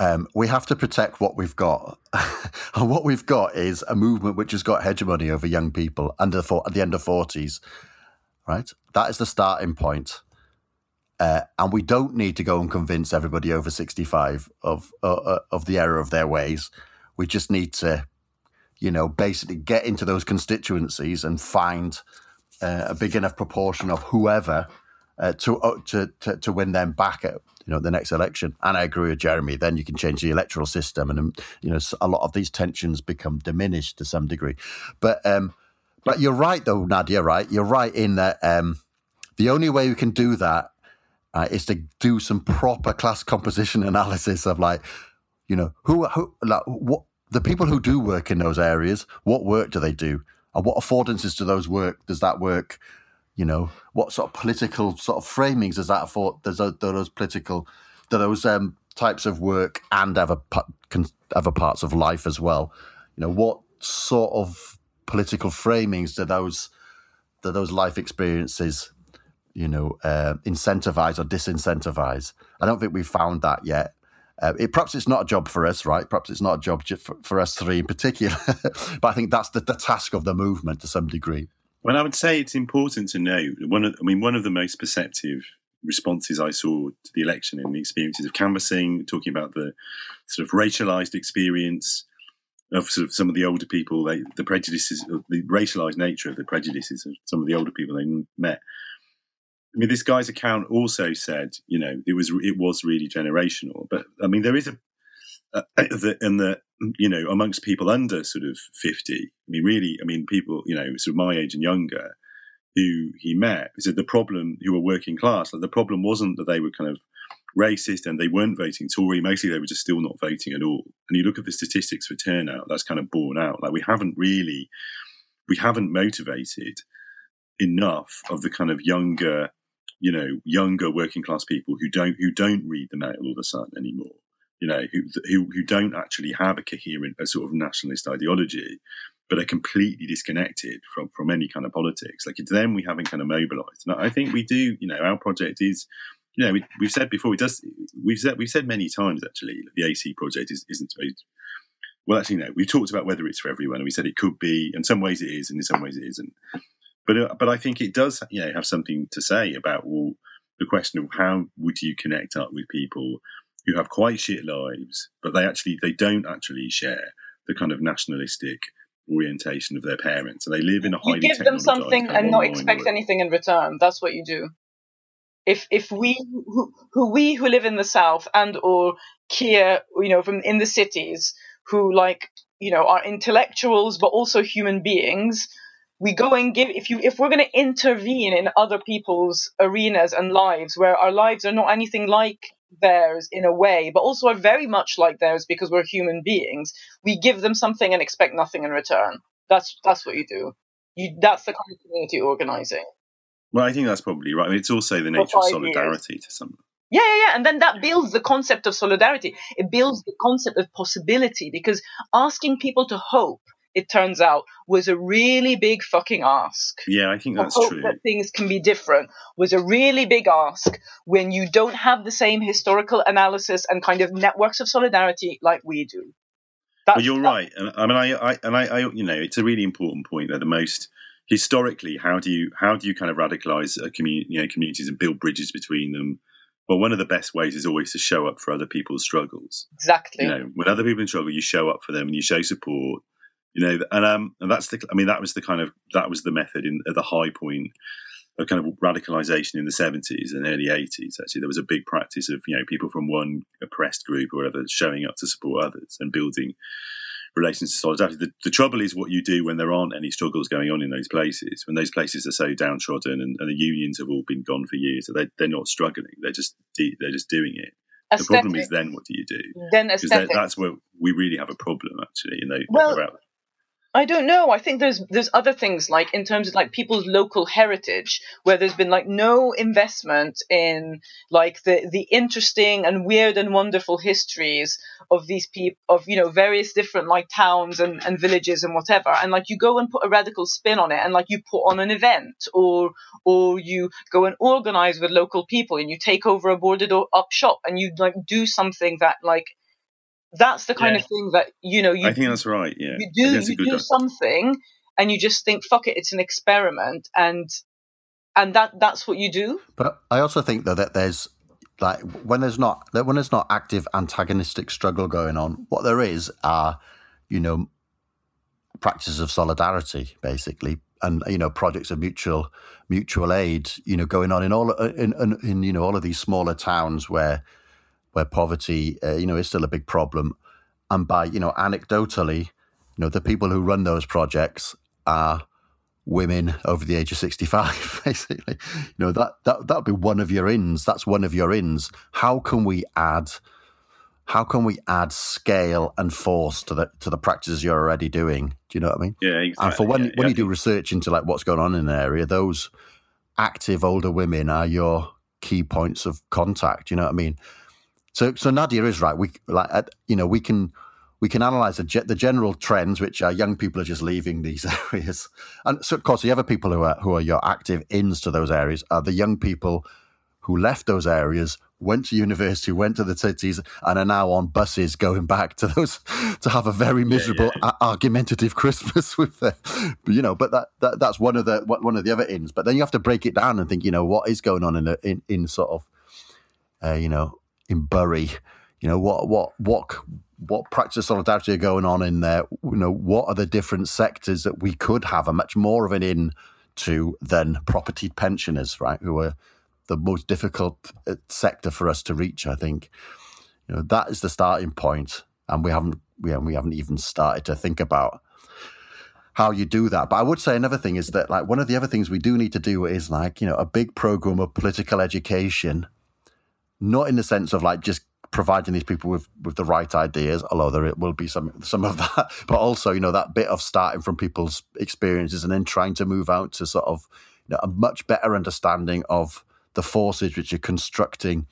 um, we have to protect what we've got. and what we've got is a movement which has got hegemony over young people under for, at the end of 40s, right? That is the starting point. Uh, and we don't need to go and convince everybody over 65 of, uh, uh, of the error of their ways. We just need to, you know, basically get into those constituencies and find uh, a big enough proportion of whoever uh, to, uh, to, to to win them back at you know the next election. And I agree with Jeremy. Then you can change the electoral system, and um, you know a lot of these tensions become diminished to some degree. But um, but you're right though, Nadia. Right, you're right in that um, the only way we can do that uh, is to do some proper class composition analysis of like you know who who like what the people who do work in those areas. What work do they do? And what affordances do those work? Does that work you know, what sort of political sort of framings does that afford? Does those political, those um, types of work and other other parts of life as well? You know, what sort of political framings do those do those life experiences, you know, uh, incentivize or disincentivize? I don't think we've found that yet. Uh, it, perhaps it's not a job for us, right? Perhaps it's not a job for, for us three in particular, but I think that's the, the task of the movement to some degree. Well, I would say it's important to know one. Of, I mean, one of the most perceptive responses I saw to the election and the experiences of canvassing, talking about the sort of racialized experience of sort of some of the older people, they, the prejudices, uh, the racialized nature of the prejudices of some of the older people they met. I mean, this guy's account also said, you know, it was it was really generational. But I mean, there is a, a the, and the you know, amongst people under sort of 50, I mean, really, I mean, people, you know, sort of my age and younger who he met, he said the problem, who were working class, like the problem wasn't that they were kind of racist and they weren't voting Tory. Mostly they were just still not voting at all. And you look at the statistics for turnout, that's kind of borne out. Like we haven't really, we haven't motivated enough of the kind of younger, you know, younger working class people who don't who don't read the Mail or the Sun anymore. You know, who who who don't actually have a coherent, a sort of nationalist ideology, but are completely disconnected from from any kind of politics. Like it's them we haven't kind of mobilised. And I think we do. You know, our project is you know, we, have said before, it does. We've said we've said many times actually, the AC project is, isn't. Well, actually, no. We've talked about whether it's for everyone, and we said it could be. In some ways, it is, and in some ways, it isn't. But uh, but I think it does, you know, have something to say about well, the question of how would you connect up with people who have quite shit lives, but they actually they don't actually share the kind of nationalistic orientation of their parents, and they live in a highly you give them something and not expect world. anything in return. That's what you do. If if we who, who we who live in the south and or here you know from in the cities who like you know are intellectuals but also human beings we go and give if you if we're going to intervene in other people's arenas and lives where our lives are not anything like theirs in a way but also are very much like theirs because we're human beings we give them something and expect nothing in return that's that's what you do you that's the kind of community organizing well i think that's probably right I mean, it's also the nature of solidarity years. to some yeah, yeah, yeah. And then that builds the concept of solidarity. It builds the concept of possibility because asking people to hope it turns out, was a really big fucking ask. Yeah, I think that's true. That things can be different was a really big ask when you don't have the same historical analysis and kind of networks of solidarity like we do. That's, well, you're right, and I mean, I, I and I, I, you know, it's a really important point that the most historically, how do you how do you kind of radicalize a community, you know, communities and build bridges between them? Well, one of the best ways is always to show up for other people's struggles. Exactly. You know, when other people struggle, you show up for them and you show support you know, and um, and that's the, I mean, that was the kind of that was the method in at the high point of kind of radicalization in the seventies and early eighties. Actually, there was a big practice of you know people from one oppressed group or whatever showing up to support others and building relations to solidarity. The, the, trouble is what you do when there aren't any struggles going on in those places, when those places are so downtrodden and, and the unions have all been gone for years. So they, they're not struggling; they're just they're just doing it. Aesthetic. The problem is then what do you do? Then aesthetic. that's where we really have a problem actually. You know, well, about I don't know. I think there's there's other things like in terms of like people's local heritage where there's been like no investment in like the the interesting and weird and wonderful histories of these people of you know various different like towns and, and villages and whatever and like you go and put a radical spin on it and like you put on an event or or you go and organize with local people and you take over a boarded up shop and you like do something that like that's the kind yeah. of thing that you know. You, I think that's right. Yeah, you do you do something, and you just think, "Fuck it, it's an experiment," and and that that's what you do. But I also think though that there's like when there's not when there's not active antagonistic struggle going on, what there is are you know practices of solidarity basically and you know projects of mutual mutual aid you know going on in all in, in, in you know all of these smaller towns where where poverty, uh, you know, is still a big problem. And by, you know, anecdotally, you know, the people who run those projects are women over the age of 65 basically. You know that that that'd be one of your ins. That's one of your ins. How can we add how can we add scale and force to the to the practices you're already doing? Do you know what i mean? Yeah exactly. and for when yeah, when yeah. you do research into like what's going on in an area those active older women are your key points of contact. You know what i mean so, so Nadia is right. We like, you know, we can we can analyze the, ge- the general trends, which are young people are just leaving these areas, and so of course the other people who are who are your active ins to those areas are the young people who left those areas, went to university, went to the cities, and are now on buses going back to those to have a very miserable, yeah, yeah. A- argumentative Christmas with them. You know, but that, that that's one of the one of the other ins. But then you have to break it down and think, you know, what is going on in a, in in sort of, uh, you know, in Bury. You know what what what what practice solidarity are going on in there? You know what are the different sectors that we could have a much more of an in to than property pensioners, right? Who are the most difficult uh, sector for us to reach. I think you know that is the starting point, and we haven't we we haven't even started to think about how you do that. But I would say another thing is that like one of the other things we do need to do is like you know a big program of political education not in the sense of like just providing these people with with the right ideas, although there will be some some of that, but also you know that bit of starting from people's experiences and then trying to move out to sort of you know, a much better understanding of the forces which are constructing.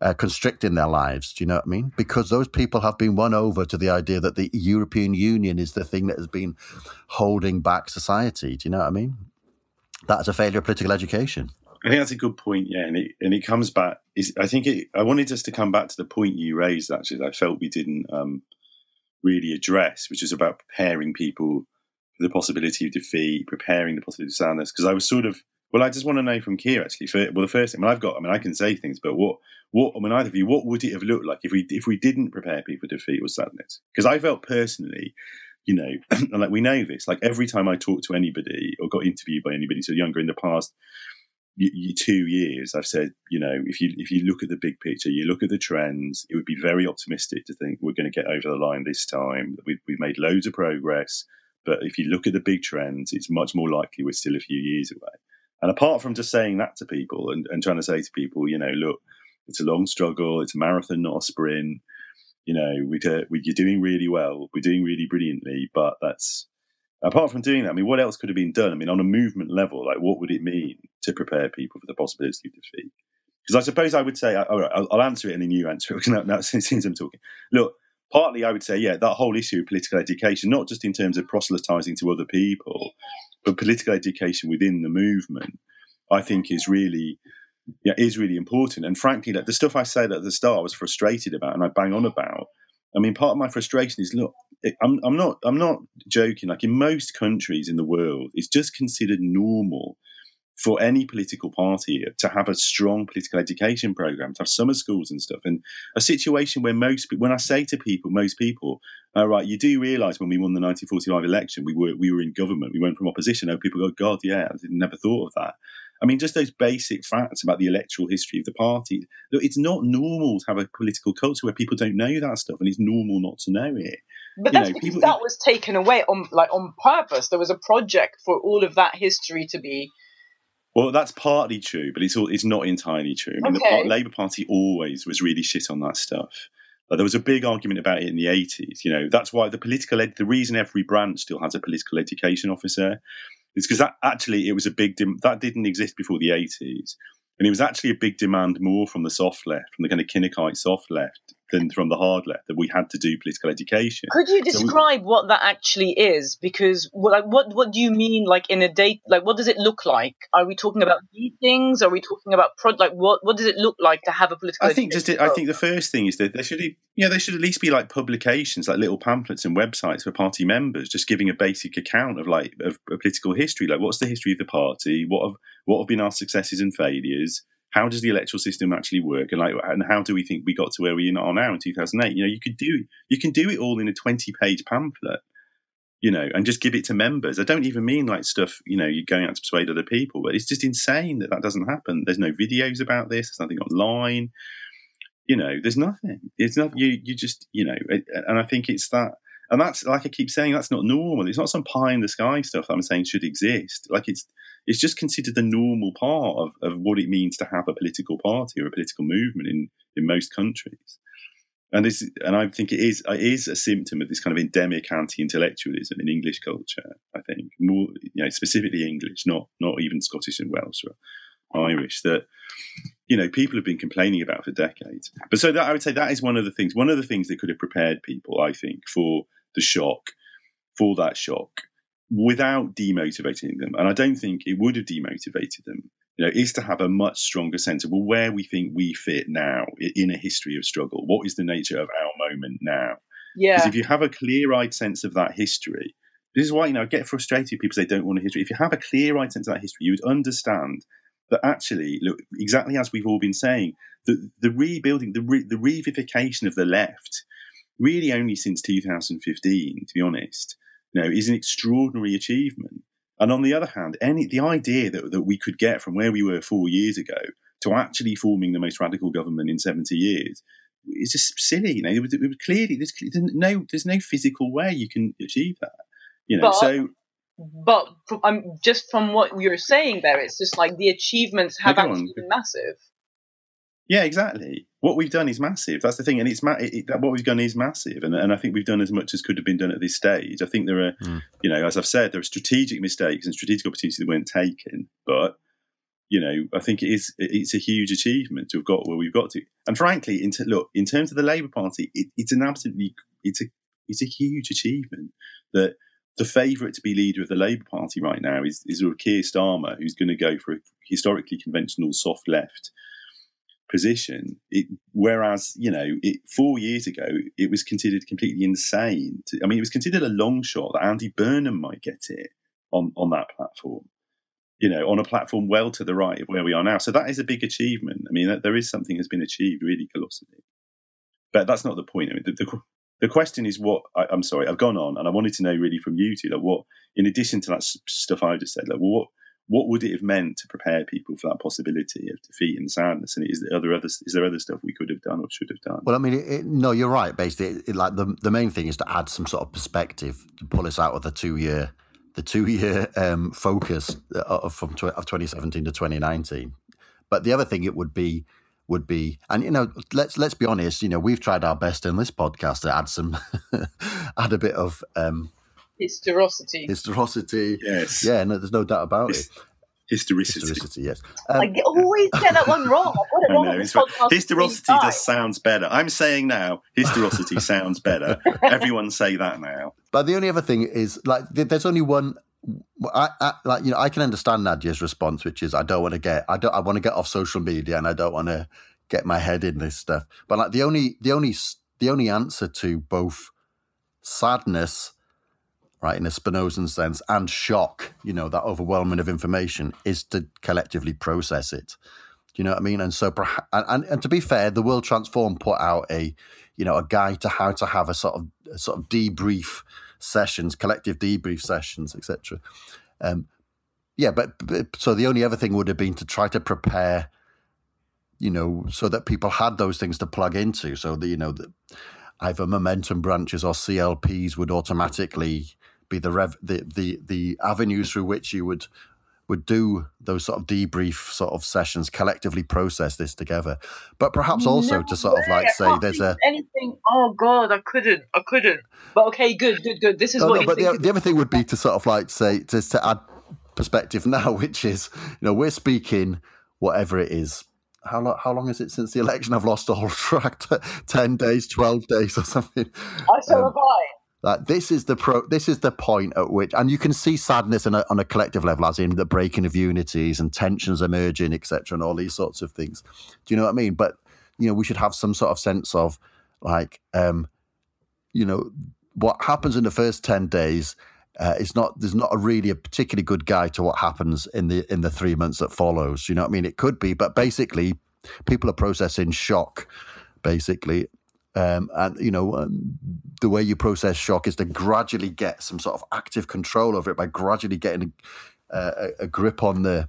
Uh, constricting their lives, do you know what I mean? Because those people have been won over to the idea that the European Union is the thing that has been holding back society. Do you know what I mean? That's a failure of political education. I think that's a good point, yeah, and it and it comes back. Is I think it, I wanted us to come back to the point you raised. Actually, that I felt we didn't um, really address, which is about preparing people for the possibility of defeat, preparing the possibility of sadness. Because I was sort of well, I just want to know from Keir actually. For, well, the first thing, I mean, I've got, I mean, I can say things, but what, what, I mean, either of you, what would it have looked like if we, if we didn't prepare people for defeat or sadness? Because I felt personally, you know, and like we know this, like every time I talked to anybody or got interviewed by anybody so younger in the past two years, I've said, you know, if you if you look at the big picture, you look at the trends, it would be very optimistic to think we're going to get over the line this time. We've, we've made loads of progress, but if you look at the big trends, it's much more likely we're still a few years away. And apart from just saying that to people and, and trying to say to people, you know, look, it's a long struggle, it's a marathon, not a sprint. You know, we do, we, you're doing really well, we're doing really brilliantly, but that's apart from doing that. I mean, what else could have been done? I mean, on a movement level, like what would it mean to prepare people for the possibility of defeat? Because I suppose I would say, all right, I'll, I'll answer it and then you answer it. Now, now since I'm talking, look, partly I would say, yeah, that whole issue of political education, not just in terms of proselytizing to other people, but political education within the movement, I think is really yeah, is really important. And frankly, like the stuff I said at the start, I was frustrated about, and I bang on about. I mean, part of my frustration is look, I'm, I'm not I'm not joking. Like in most countries in the world, it's just considered normal for any political party to have a strong political education program, to have summer schools and stuff, and a situation where most when I say to people, most people, all right, you do realise when we won the 1945 election, we were we were in government, we went from opposition. Oh, people go, God, yeah, I never thought of that. I mean, just those basic facts about the electoral history of the party. Look, it's not normal to have a political culture where people don't know that stuff, and it's normal not to know it. But You that's know, people- that was taken away on like on purpose. There was a project for all of that history to be. Well, that's partly true, but it's all, it's not entirely true. I mean, the Okay. part, Labour Party always was really shit on that stuff. Like, there was a big argument about it in the eighties. You know, that's why the political ed- the reason every branch still has a political education officer is because that actually it was a big that didn't exist before the eighties, and it was actually a big demand more from the soft left, from the kind of Kinnockite soft left, than from the hard left that we had to do political education. Could you So we- describe what that actually is? Because what, like, what what do you mean? Like in a date, like what does it look like? Are we talking about meetings? Are we talking about pro? Like what what does it look like to have a political? I think just I think the first thing is that there should be, yeah there should at least be like publications like little pamphlets and websites for party members just giving a basic account of like of, of political history like what's the history of the party what have what have been our successes and failures how does the electoral system actually work? And like and how do we think we got to where we are now in 2008 you know you could do you can do it all in a 20 page pamphlet you know and just give it to members. I don't even mean like stuff you know you're going out to persuade other people but it's just insane that that doesn't happen. There's no videos about this. There's nothing online. You know there's nothing. It's not you you just you know and i think it's that and that's like i keep saying that's not normal it's not some pie in the sky stuff i'm saying should exist like it's it's just considered the normal part of, of what it means to have a political party or a political movement in in most countries and this and i think it is it is a symptom of this kind of endemic anti-intellectualism in english culture i think more you know specifically english not not even scottish and welsh or irish that you know people have been complaining about for decades. But so that I would say that is one of the things. One of the things that could have prepared people, I think, for the shock, for that shock, without demotivating them. And I don't think it would have demotivated them. You know, is to have a much stronger sense of well, where we think we fit now in a history of struggle. What is the nature of our moment now? Because Yeah. if you have a clear-eyed sense of that history, this is why you know I get frustrated. with People say don't want a history. If you have a clear-eyed sense of that history, you would understand that actually, look, exactly as we've all been saying, the the rebuilding, the re, the revivification of the left, really only since 2015, to be honest, you know, is an extraordinary achievement. And on the other hand, any the idea that, that we could get from where we were four years ago to actually forming the most radical government in 70 years is just silly. You know, it was, it was clearly there's, there's no there's no physical way you can achieve that. You know, But- so But from, um, just from what you're saying there, it's just like the achievements have go on. been massive. Yeah, exactly. What we've done is massive. That's the thing, and it's ma- it, it, what we've done is massive, and, and I think we've done as much as could have been done at this stage. I think there are, Mm. you know, as I've said, there are strategic mistakes and strategic opportunities that weren't taken, but you know, I think it is it's a huge achievement to have got where we've got to. And frankly, in t- look, in terms of the Labour Party, it, it's an absolutely it's a it's a huge achievement that the favourite to be leader of the Labour Party right now is is Keir Starmer, who's going to go for a historically conventional soft left position. It, whereas, you know, it, four years ago, it was considered completely insane. To, I mean, it was considered a long shot that Andy Burnham might get it on, on that platform, you know, on a platform well to the right of where we are now. So that is a big achievement. I mean, that, there is something that's been achieved really colossally. But that's not the point. I mean, the, the, the question is what I, I'm sorry, I've gone on and I wanted to know really from you two, like what, in addition to that stuff I just said, like, what, what would it have meant to prepare people for that possibility of defeat and sadness? And is there other, other is there other stuff we could have done or should have done? Well, I mean, it, it, no, you're right. Basically, it, like the the main thing is to add some sort of perspective to pull us out of the two year the two year um, focus of from tw- of 2017 to 2019. But the other thing it would be would be, and you know, let's let's be honest. You know, we've tried our best in this podcast to add some add a bit of um, Historicity. historicity. yes, Yeah, no, there's no doubt about it. His- historicity. Historicity, yes. I Um, get- always get that one wrong. I got wrong know, on right. podcast Historicity just sounds better. I'm saying now, historicity sounds better. Everyone say that now. But the only other thing is like there's only one. I, I like you know I can understand Nadia's response, which is I don't want to get I don't I want to get off social media and I don't want to get my head in this stuff. But like the only the only the only answer to both sadness, right, in a Spinozan sense, and shock, you know, that overwhelming of information, is to collectively process it. Do you know what I mean? And so, and, and, to be fair, the World Transform put out a, you know, a guide to how to have a sort of a sort of debrief sessions, collective debrief sessions, etc. Um, yeah, but, but so the only other thing would have been to try to prepare, you know, so that people had those things to plug into, so that you know either momentum branches or CLPs would automatically be the rev- the the the avenues through which you would would do those sort of debrief sort of sessions, collectively process this together. But perhaps also No to sort of like say there's a anything. Oh God, I couldn't. I couldn't. But okay, good, good, good. This is No, what no, but the, the other thing would be to sort of like say to, to add perspective now, which is you know we're speaking whatever it is. How long? How long is it since the election? I've lost all track. Ten days, twelve days, or something. I so um, Like this is the pro. This is the point at which, and you can see sadness on a, on a collective level, as in the breaking of unities and tensions emerging, etc., and all these sorts of things. Do you know what I mean? But you know, we should have some sort of sense of like, um, you know, what happens in the first ten days. Uh, it's not. There's not a really a particularly good guide to what happens in the in the three months that follows. You know what I mean? It could be, but basically, people are processing shock, basically, um, and you know um, the way you process shock is to gradually get some sort of active control over it by gradually getting a, a, a grip on the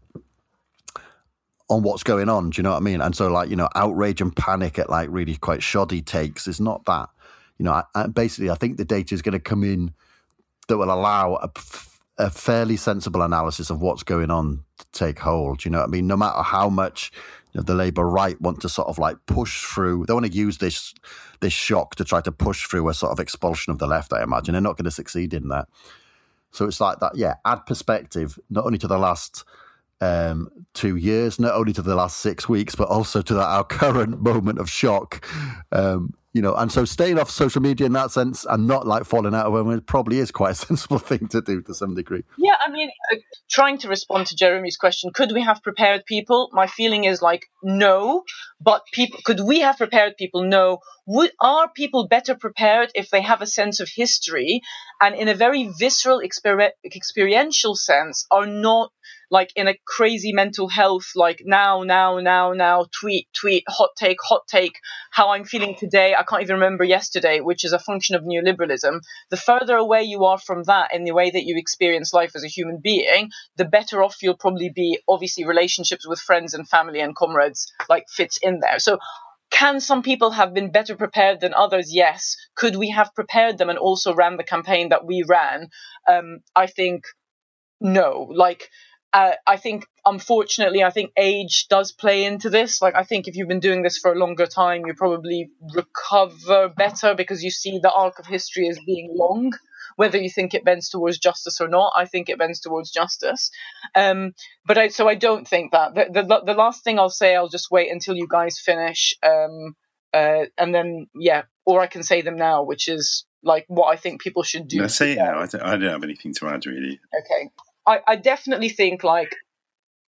on what's going on. Do you know what I mean? And so, like you know, outrage and panic at like really quite shoddy takes is not that. You know, I, I, basically, I think the data is going to come in that will allow a, a fairly sensible analysis of what's going on to take hold. You know what I mean? No matter how much the Labour right want to sort of like push through, they want to use this this shock to try to push through a sort of expulsion of the left. I imagine they're not going to succeed in that. So it's like that. Yeah, add perspective not only to the last um, two years, not only to the last six weeks, but also to that, our current moment of shock. Um, you know, and so staying off social media in that sense and not like falling out of it probably is quite a sensible thing to do to some degree. Yeah, I mean, uh, trying to respond to Jeremy's question, could we have prepared people? My feeling is like no, but people could we have prepared people? No. Would are people better prepared if they have a sense of history and in a very visceral exper- experiential sense are not like in a crazy mental health like now now now now tweet tweet hot take hot take how i'm feeling today i can't even remember yesterday which is a function of neoliberalism. The further away you are from that in the way that you experience life as a human being the better off you'll probably be. Obviously relationships with friends and family and comrades like fits in there. So can some people have been better prepared than others? Yes. Could we have prepared them and also ran the campaign that we ran? Um, I think no. Like uh, I think, unfortunately, I think age does play into this. Like, I think if you've been doing this for a longer time, you probably recover better because you see the arc of history as being long. Whether you think it bends towards justice or not, I think it bends towards justice. Um, but I, so I don't think that. The, the, the last thing I'll say, I'll just wait until you guys finish. Um, uh, and then, yeah, or I can say them now, which is like what I think people should do. No, say it now. I don't, I don't have anything to add, really. Okay. I, I definitely think like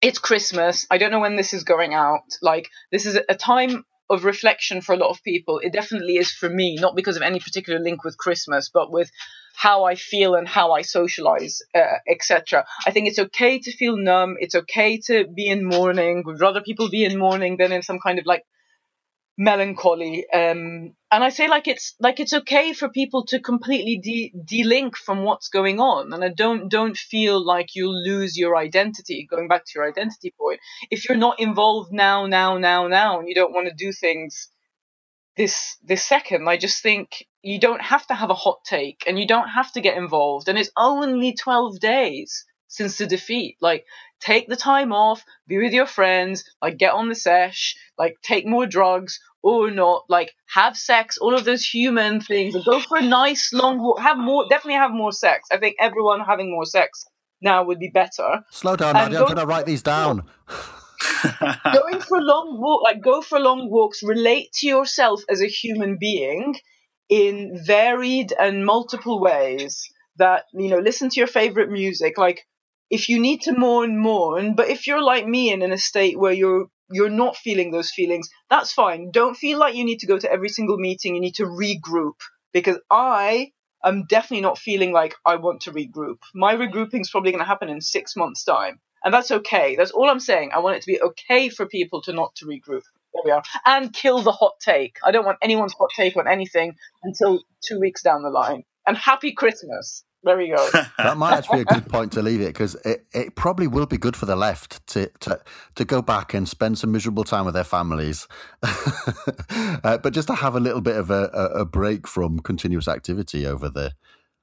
it's Christmas. I don't know when this is going out. Like this is a time of reflection for a lot of people. It definitely is for me, not because of any particular link with Christmas, but with how I feel and how I socialize, uh, etc. I think it's okay to feel numb. It's okay to be in mourning. We'd rather people be in mourning than in some kind of like melancholy um and i say like it's like it's okay for people to completely de- de-link from what's going on and i don't don't feel like you'll lose your identity going back to your identity point if you're not involved now now now now and you don't want to do things this this second i just think you don't have to have a hot take and you don't have to get involved and it's only 12 days since the defeat like take the time off, be with your friends, like get on the sesh, like take more drugs or not, like have sex, all of those human things, and go for a nice long walk. Have more, definitely have more sex. I think everyone having more sex now would be better. Slow down, Nadia. I'm going to write these down. going for a long walk, like go for long walks, relate to yourself as a human being in varied and multiple ways. That you know, listen to your favorite music, like if you need to mourn, mourn. But if you're like me and in a state where you're you're not feeling those feelings, that's fine. Don't feel like you need to go to every single meeting. You need to regroup because I am definitely not feeling like I want to regroup. My regrouping is probably going to happen in six months' time, and that's okay. That's all I'm saying. I want it to be okay for people to not to regroup. There we are, and kill the hot take. I don't want anyone's hot take on anything until two weeks down the line. And happy Christmas. There we go. that might actually be a good point to leave it because it, it probably will be good for the left to, to, to go back and spend some miserable time with their families, uh, but just to have a little bit of a, a, break from continuous activity over the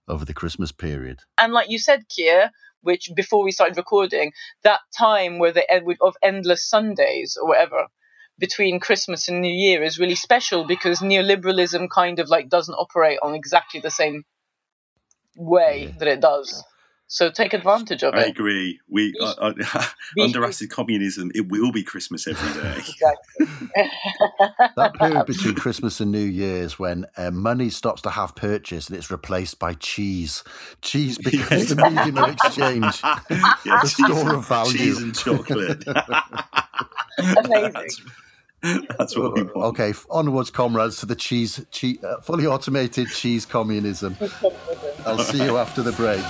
over the Christmas period. And like you said, Keir, which before we started recording, that time where the of endless Sundays or whatever between Christmas and New Year is really special because neoliberalism kind of like doesn't operate on exactly the same way yeah. that it does. So take advantage of I it. I agree. We uh, uh, under acid communism, it will be Christmas every day. that period between Christmas and New Year's, when uh, money stops to have purchase and it's replaced by cheese, cheese becomes the medium of exchange, yeah, the store of value, cheese and chocolate. Amazing. That's what we want. Okay, onwards, comrades, to the cheese, cheese uh, fully automated cheese communism. I'll see you after the break.